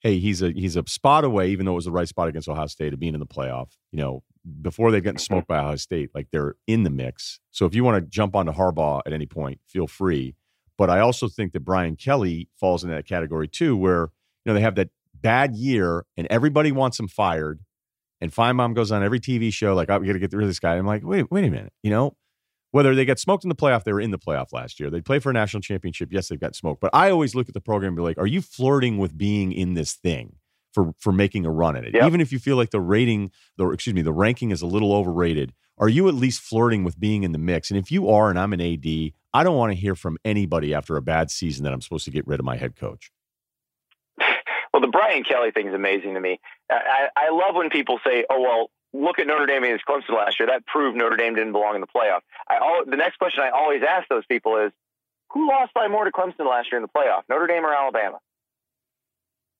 "Hey, he's a he's a spot away, even though it was the right spot against Ohio State of being in the playoff." You know, before they've gotten smoked by Ohio State, like they're in the mix. So if you want to jump onto Harbaugh at any point, feel free. But I also think that Brian Kelly falls in that category too, where you know they have that bad year and everybody wants him fired. And Finebaum goes on every TV show like, "Oh, we got to get rid of this guy." I'm like, wait, wait a minute. You know, whether they got smoked in the playoff, they were in the playoff last year. They play for a national championship. Yes, they've got smoked. But I always look at the program and be like, are you flirting with being in this thing? For, for making a run at it, yep. even if you feel like the rating, the excuse me, the ranking is a little overrated. Are you at least flirting with being in the mix? And if you are, and I'm an AD, I don't want to hear from anybody after a bad season that I'm supposed to get rid of my head coach. Well, the Brian Kelly thing is amazing to me. I, I love when people say, "Oh, well, look at Notre Dame against Clemson last year. That proved Notre Dame didn't belong in the playoff." I all, the next question I always ask those people is, "Who lost by more to Clemson last year in the playoff, Notre Dame or Alabama?"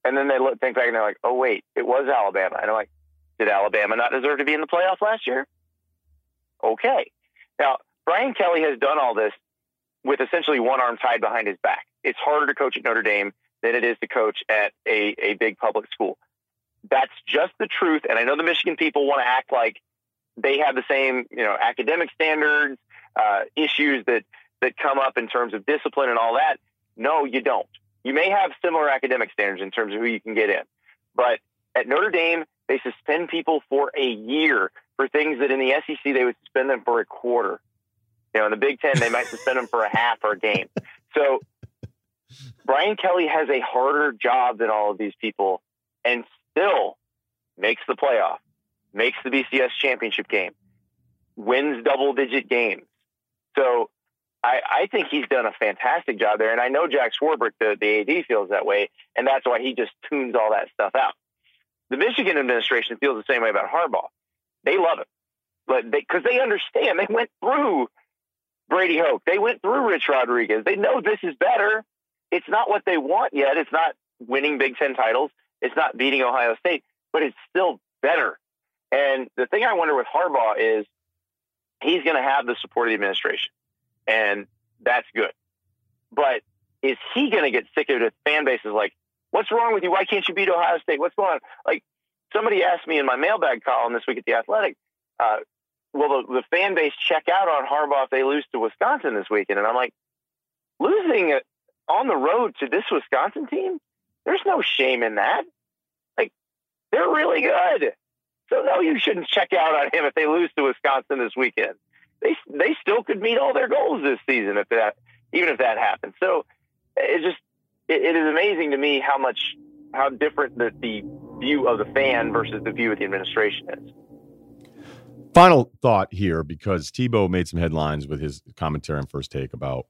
And then they look, think back and they're like, "Oh, wait, it was Alabama." And I'm like, "Did Alabama not deserve to be in the playoff last year?" Okay. Now, Brian Kelly has done all this with essentially one arm tied behind his back. It's harder to coach at Notre Dame than it is to coach at a, a big public school. That's just the truth. And I know the Michigan people want to act like they have the same, you know, academic standards, uh, issues that, that come up in terms of discipline and all that. No, you don't. You may have similar academic standards in terms of who you can get in. But at Notre Dame, they suspend people for a year for things that in the SEC they would suspend them for a quarter. You know, in the Big Ten, they might suspend them for a half or a game. So Brian Kelly has a harder job than all of these people and still makes the playoff, makes the BCS championship game, wins double digit games. So I, I, think he's done a fantastic job there. And I know Jack Swarbrick, the, the AD, feels that way. And that's why he just tunes all that stuff out. The Michigan administration feels the same way about Harbaugh. They love him, but because they, they understand, they went through Brady Hoke. They went through Rich Rodriguez. They know this is better. It's not what they want yet. It's not winning Big Ten titles. It's not beating Ohio State, but it's still better. And the thing I wonder with Harbaugh is he's going to have the support of the administration, and that's good. But is he going to get sick of it? Fan bases like, what's wrong with you? Why can't you beat Ohio State? What's going on? Like somebody asked me in my mailbag column this week at the Athletic, uh, will the, the fan base check out on Harbaugh if they lose to Wisconsin this weekend? And I'm like, losing on the road to this Wisconsin team, there's no shame in that. Like they're really good. So no, you shouldn't check out on him if they lose to Wisconsin this weekend. They they still could meet all their goals this season if that even if that happens. So it just it, it is amazing to me how much how different the, the view of the fan versus the view of the administration is. Final thought here, because Tebow made some headlines with his commentary on First Take about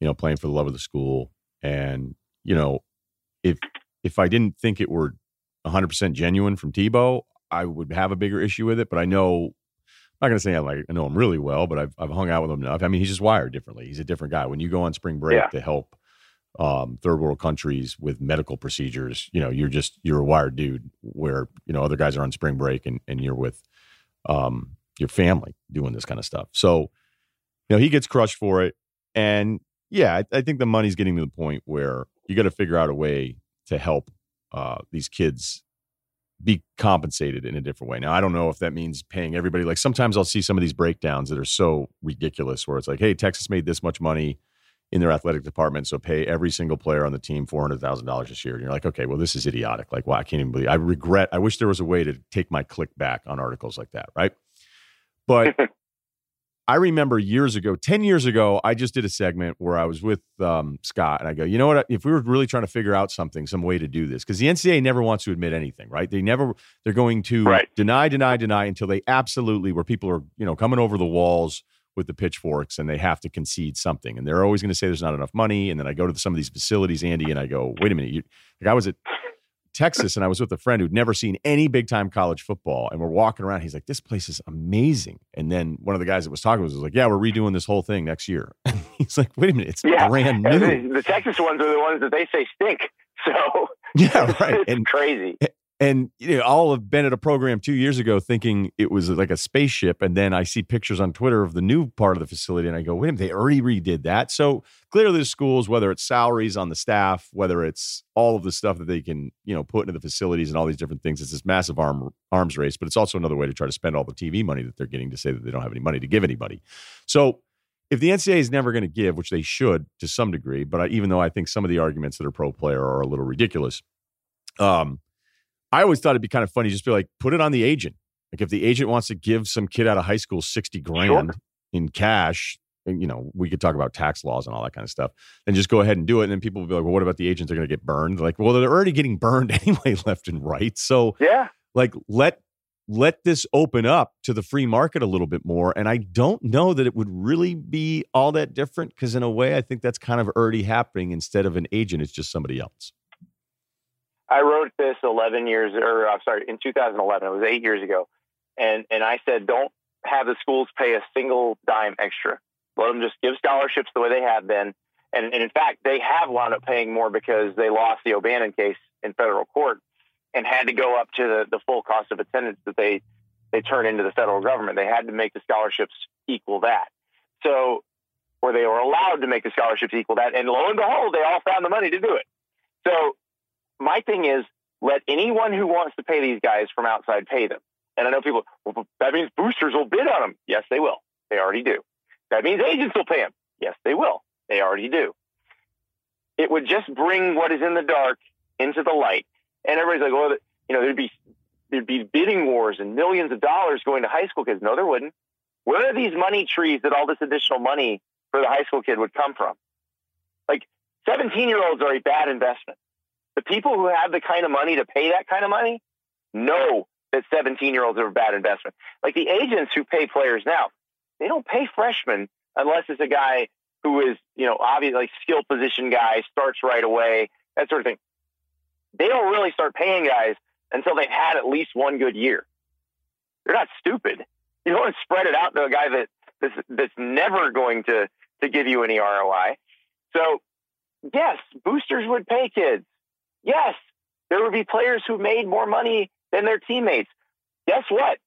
you know playing for the love of the school, and you know if if I didn't think it were 100 percent genuine from Tebow, I would have a bigger issue with it. But I know I'm not going to say I like I know him really well, but I've I've hung out with him enough. I mean, he's just wired differently. He's a different guy. When you go on spring break yeah. to help um, third world countries with medical procedures, you know, you're just you're a wired dude. Where you know other guys are on spring break and and you're with um, your family doing this kind of stuff. So you know he gets crushed for it, and yeah, I, I think the money's getting to the point where you got to figure out a way to help uh, these kids be compensated in a different way. Now, I don't know if that means paying everybody. Like sometimes I'll see some of these breakdowns that are so ridiculous where it's like, hey, Texas made this much money in their athletic department, so pay every single player on the team four hundred thousand dollars this year. And you're like, okay, well, this is idiotic. Like, wow, I can't even believe. I regret. I wish there was a way to take my click back on articles like that, right? But [LAUGHS] I remember years ago, 10 years ago, I just did a segment where I was with um, Scott and I go, you know what? If we were really trying to figure out something, some way to do this, because the NCAA never wants to admit anything, right? They never, they're going to right. deny, deny, deny until they absolutely, where people are, you know, coming over the walls with the pitchforks and they have to concede something. And they're always going to say there's not enough money. And then I go to some of these facilities, Andy, and I go, wait a minute. You, like I was at Texas, and I was with a friend who'd never seen any big time college football, and we're walking around. He's like, "This place is amazing." And then one of the guys that was talking was, was like, "Yeah, we're redoing this whole thing next year." [LAUGHS] he's like, "Wait a minute, it's yeah. brand new." The, the, Texas ones are the ones that they say stink. [LAUGHS] So yeah, right. [LAUGHS] it's and, crazy and you know, I'll have been at a program two years ago thinking it was like a spaceship, and then I see pictures on Twitter of the new part of the facility, and I go, "Wait a minute, they already redid that." So clearly, the schools, whether it's salaries on the staff, whether it's all of the stuff that they can, you know, put into the facilities and all these different things, it's this massive arm arms race. But it's also another way to try to spend all the TV money that they're getting to say that they don't have any money to give anybody. So if the NCAA is never going to give, which they should to some degree, but I, even though I think some of the arguments that are pro player are a little ridiculous, um I always thought it'd be kind of funny, just be like, put it on the agent. Like if the agent wants to give some kid out of high school 60 grand sure. in cash, and, you know, we could talk about tax laws and all that kind of stuff, then just go ahead and do it. And then people will be like, well, what about the agents? They're going to get burned. Like, well, they're already getting burned [LAUGHS] anyway, left and right. So, yeah, like let let this open up to the free market a little bit more. And I don't know that it would really be all that different because, in a way, I think that's kind of already happening. Instead of an agent, it's just somebody else. I wrote this 11 years, or I'm sorry, in 2011. It was eight years ago, and and I said, don't have the schools pay a single dime extra. Let them just give scholarships the way they have been. And, and in fact, they have wound up paying more because they lost the O'Bannon case in federal court and had to go up to the, the full cost of attendance that they they turn into the federal government. They had to make the scholarships equal that. So, or they were allowed to make the scholarships equal that. And lo and behold, they all found the money to do it. So my thing is let anyone who wants to pay these guys from outside pay them. And I know people, well, that means boosters will bid on them. Yes, they will. They already do. That means agents will pay them. Yes, they will. They already do. It would just bring what is in the dark into the light. And everybody's like, well, you know, there'd be there'd be bidding wars and millions of dollars going to high school kids. No, there wouldn't. Where are these money trees that all this additional money for the high school kid would come from? Like 17 year olds are a bad investment. The people who have the kind of money to pay that kind of money know that 17 year olds are a bad investment. Like the agents who pay players now, they don't pay freshmen unless it's a guy who is, you know, obviously like skill position guy, starts right away, that sort of thing. They don't really start paying guys until they've had at least one good year. They're not stupid. You don't want to spread it out to a guy that that's, that's never going to to give you any ROI. So, yes, boosters would pay kids. Yes, there would be players who made more money than their teammates. Guess what?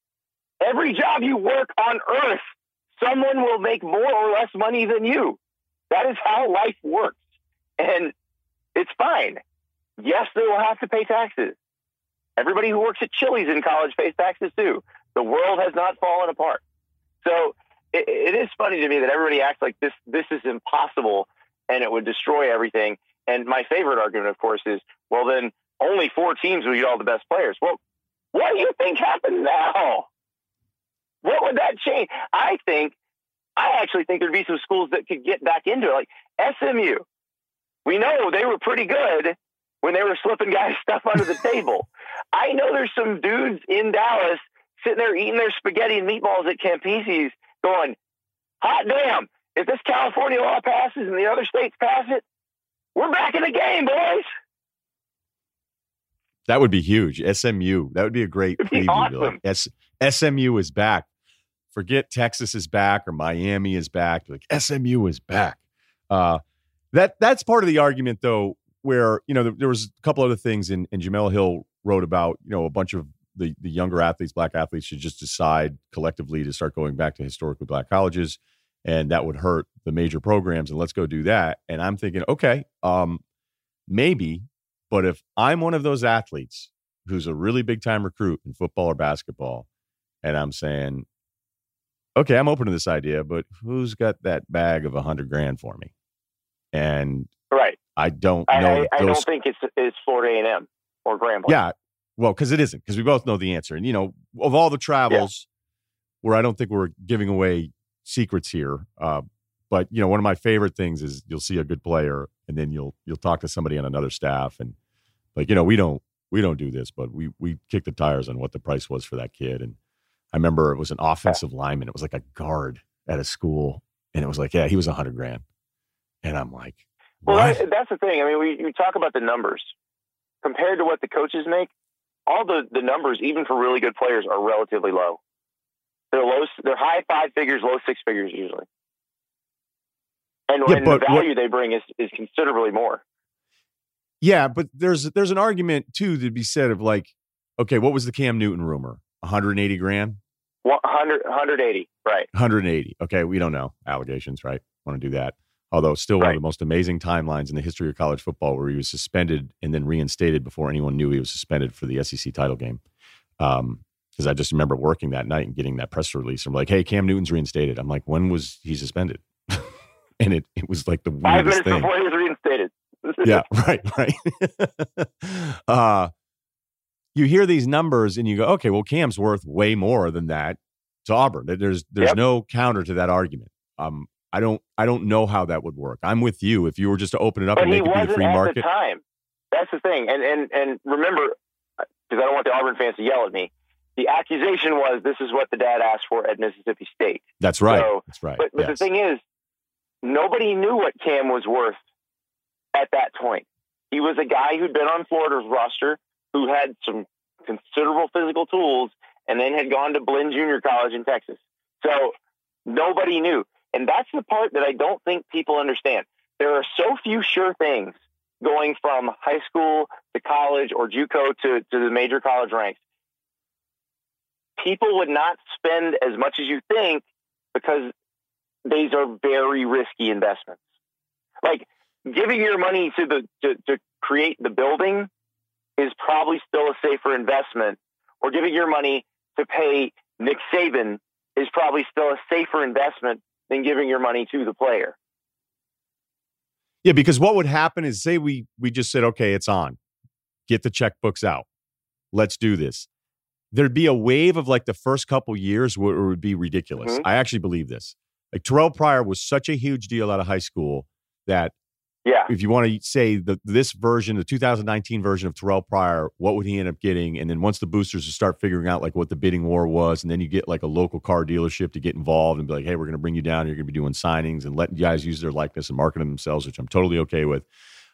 Every job you work on earth someone will make more or less money than you. That is how life works. And it's fine. Yes, they will have to pay taxes. Everybody who works at Chili's in college pays taxes too. The world has not fallen apart. So it, it is funny to me that everybody acts like this this is impossible and it would destroy everything. And my favorite argument, of course, is well then only four teams will get all the best players. Well, what do you think happens now? What would that change? I think I actually think there'd be some schools that could get back into it, like SMU. We know they were pretty good when they were slipping guys [LAUGHS] stuff under the table. I know there's some dudes in Dallas sitting there eating their spaghetti and meatballs at Campisi's going, hot damn, if this California law passes and the other states pass it, we're back in the game, boys. That would be huge. SMU. That would be a great It'd preview. awesome. S- SMU is back. Forget Texas is back or Miami is back. Like SMU is back. Uh, that that's part of the argument, though, where you know there, there was a couple other things, and, and Jemele Hill wrote about you know a bunch of the the younger athletes, black athletes, should just decide collectively to start going back to historically black colleges, and that would hurt the major programs. And let's go do that. And I'm thinking, okay, um, maybe, but if I'm one of those athletes who's a really big time recruit in football or basketball, and I'm saying, okay, I'm open to this idea, but who's got that bag of a hundred grand for me? And Right. I don't know. I, I those- don't think it's it's Florida A and M or Grambling. yeah, well, because it isn't, because we both know the answer. And you know, of all the travels, where I don't think we're giving away secrets here, uh, but you know, one of my favorite things is you'll see a good player, and then you'll you'll talk to somebody on another staff, and like you know, we don't we don't do this, but we we kick the tires on what the price was for that kid. And I remember it was an offensive lineman. It was like a guard at a school, and it was like, yeah, he was a hundred grand, and I'm like, Well, what? that, that's the thing. I mean, we, we talk about the numbers compared to what the coaches make. All the, the numbers, even for really good players, are relatively low. They're low. They're high five figures, low six figures usually. And, Yeah, and the what- value they bring is, is considerably more. Yeah, but there's there's an argument too to be said of like, okay, what was the Cam Newton rumor? 180 grand, 100, 180, right? 180. Okay, we don't know allegations, right? Want to do that? Although still one of the most amazing timelines in the history of college football, where he was suspended and then reinstated before anyone knew he was suspended for the SEC title game. Um, because I just remember working that night and getting that press release. I'm like, hey, Cam Newton's reinstated. I'm like, when was he suspended? [LAUGHS] and it it was like the Five weirdest minutes thing. before he was reinstated. [LAUGHS] yeah, right, right. [LAUGHS] uh, you hear these numbers and you go, okay, well, Cam's worth way more than that to Auburn. There's there's Yep. no counter to that argument. Um, I don't I don't know how that would work. I'm with you. If you were just to open it up but and make it be a free at market, the time. That's the thing. And and and remember, because I don't want the Auburn fans to yell at me. The accusation was this is what the dad asked for at Mississippi State. that's right. So, that's right. But, but yes. the thing is, nobody knew what Cam was worth at that point. He was a guy who'd been on Florida's roster, who had some considerable physical tools, and then had gone to Blinn Junior College in Texas. So nobody knew. And that's the part that I don't think people understand. There are so few sure things going from high school to college or JUCO to, to the major college ranks. People would not spend as much as you think because these are very risky investments. Like giving your money to the to, to create the building is probably still a safer investment, or giving your money to pay Nick Saban is probably still a safer investment than giving your money to the player. Yeah, because what would happen is say we we just said, okay, it's on. Get the checkbooks out. Let's do this. There'd be a wave of like the first couple years where it would be ridiculous. Mhm. I actually believe this. Like Terrelle Pryor was such a huge deal out of high school that Yeah. if you want to say the this version, the 2019 version of Terrelle Pryor, what would he end up getting? And then once the boosters start figuring out like what the bidding war was, and then you get like a local car dealership to get involved and be like, hey, we're going to bring you down. You're going to be doing signings and letting guys use their likeness and marketing themselves, which I'm totally okay with.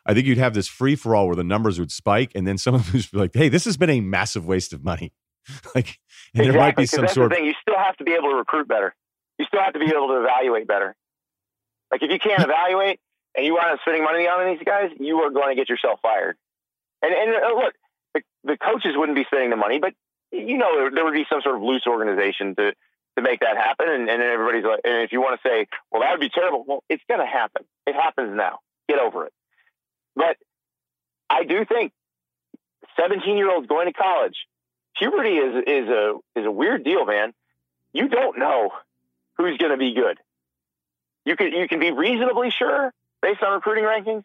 I think you'd have this free for all where the numbers would spike, and then some of them would be like, hey, this has been a massive waste of money. [LAUGHS] like, and there might be some that's sort of thing. You still have to be able to recruit better. You still have to be able to evaluate better. Like if you can't evaluate and you up spending money on these guys, you are going to get yourself fired. And and uh, look, the, the coaches wouldn't be spending the money, but you know there, there would be some sort of loose organization to to make that happen. And, and everybody's like, and if you want to say, well, that would be terrible. Well, it's going to happen. It happens now. Get over it. But I do think 17 year olds going to college, puberty is, is a, is a weird deal, man. You don't know who's going to be good. You can, you can be reasonably sure based on recruiting rankings,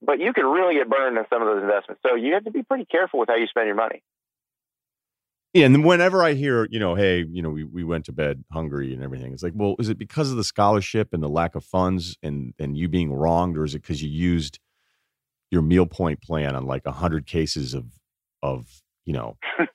but you can really get burned in some of those investments. So you have to be pretty careful with how you spend your money. Yeah, and whenever I hear, you know, hey, you know, we, we went to bed hungry and everything, it's like, well, is it because of the scholarship and the lack of funds and and you being wronged, or is it because you used your meal point plan on like hundred cases of of you know [LAUGHS]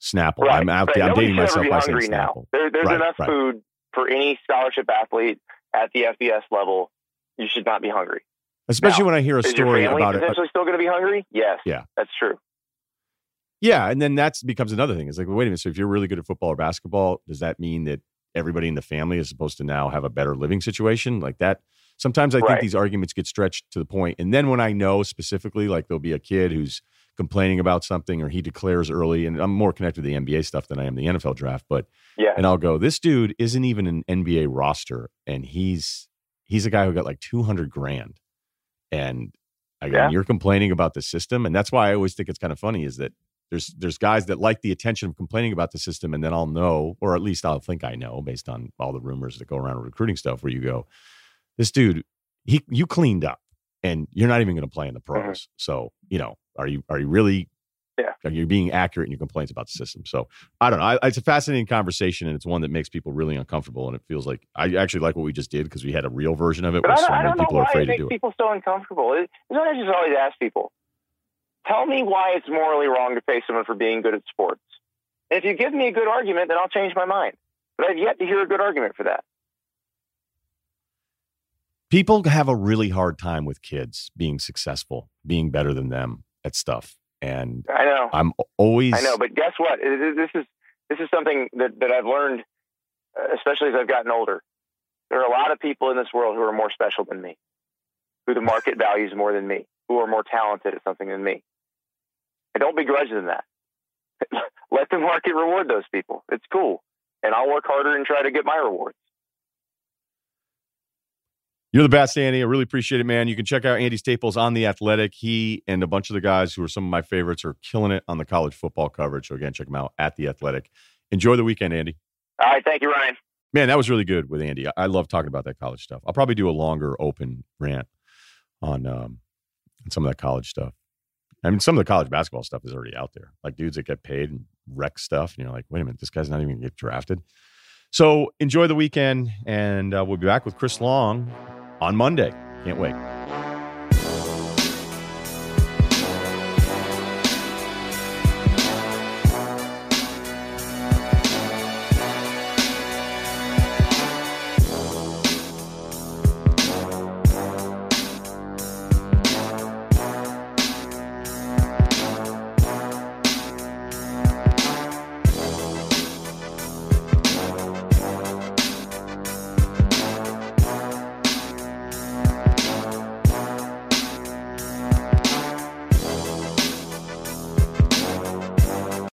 Snapple? Right, I'm out, right. I'm dating myself by saying now. Snapple. There, there's Right, enough right. food for any scholarship athlete at the FBS level. You should not be hungry. Especially Now, when I hear a story about it. potentially still going to be hungry? Yes. Yeah. That's true. Yeah, and then that becomes another thing. It's like, well, wait a minute. So if you're really good at football or basketball, does that mean that everybody in the family is supposed to now have a better living situation like that? Sometimes I think these arguments get stretched to the point, and then when I know specifically, like there'll be a kid who's complaining about something, or he declares early, and I'm more connected to the NBA stuff than I am the NFL draft, but Yeah. and I'll go, this dude isn't even an NBA roster, and he's he's a guy who got like 200 grand, and again, Yeah. you're complaining about the system, and that's why I always think it's kind of funny is that there's there's guys that like the attention of complaining about the system, and then I'll know, or at least I'll think I know, based on all the rumors that go around recruiting stuff, where you go, this dude, he you cleaned up, and you're not even going to play in the mm-hmm. pros. So you know, are you are you really? Yeah. Are you being accurate in your complaints about the system? So I don't know. I, it's a fascinating conversation, and it's one that makes people really uncomfortable. And it feels like I actually like what we just did because we had a real version of it But where I so don't, I many people are why afraid it to makes do it. people so uncomfortable. It, it's what I just always ask people. Tell me why it's morally wrong to pay someone for being good at sports. And if you give me a good argument, then I'll change my mind. But I've yet to hear a good argument for that. People have a really hard time with kids being successful, being better than them at stuff, and I know. I'm always I know, but guess what? This is this is something that, that I've learned, uh, especially as I've gotten older. There are a lot of people in this world who are more special than me, who the market values more than me, who are more talented at something than me. I don't begrudge them that. [LAUGHS] Let the market reward those people. It's cool, and I'll work harder and try to get my rewards. You're the best, Andy. I really appreciate it, man. You can check out Andy Staples on The Athletic. He and a bunch of the guys who are some of my favorites are killing it on the college football coverage. So, again, check them out at The Athletic. Enjoy the weekend, Andy. All right, thank you, Ryen. Man, that was really good with Andy. I, love talking about that college stuff. I'll probably do a longer open rant on um, on some of that college stuff. I mean, some of the college basketball stuff is already out there. Like dudes that get paid and wreck stuff. And you're like, wait a minute, this guy's not even going to get drafted. So enjoy the weekend, and uh, we'll be back with Chris Long on Monday. Can't wait.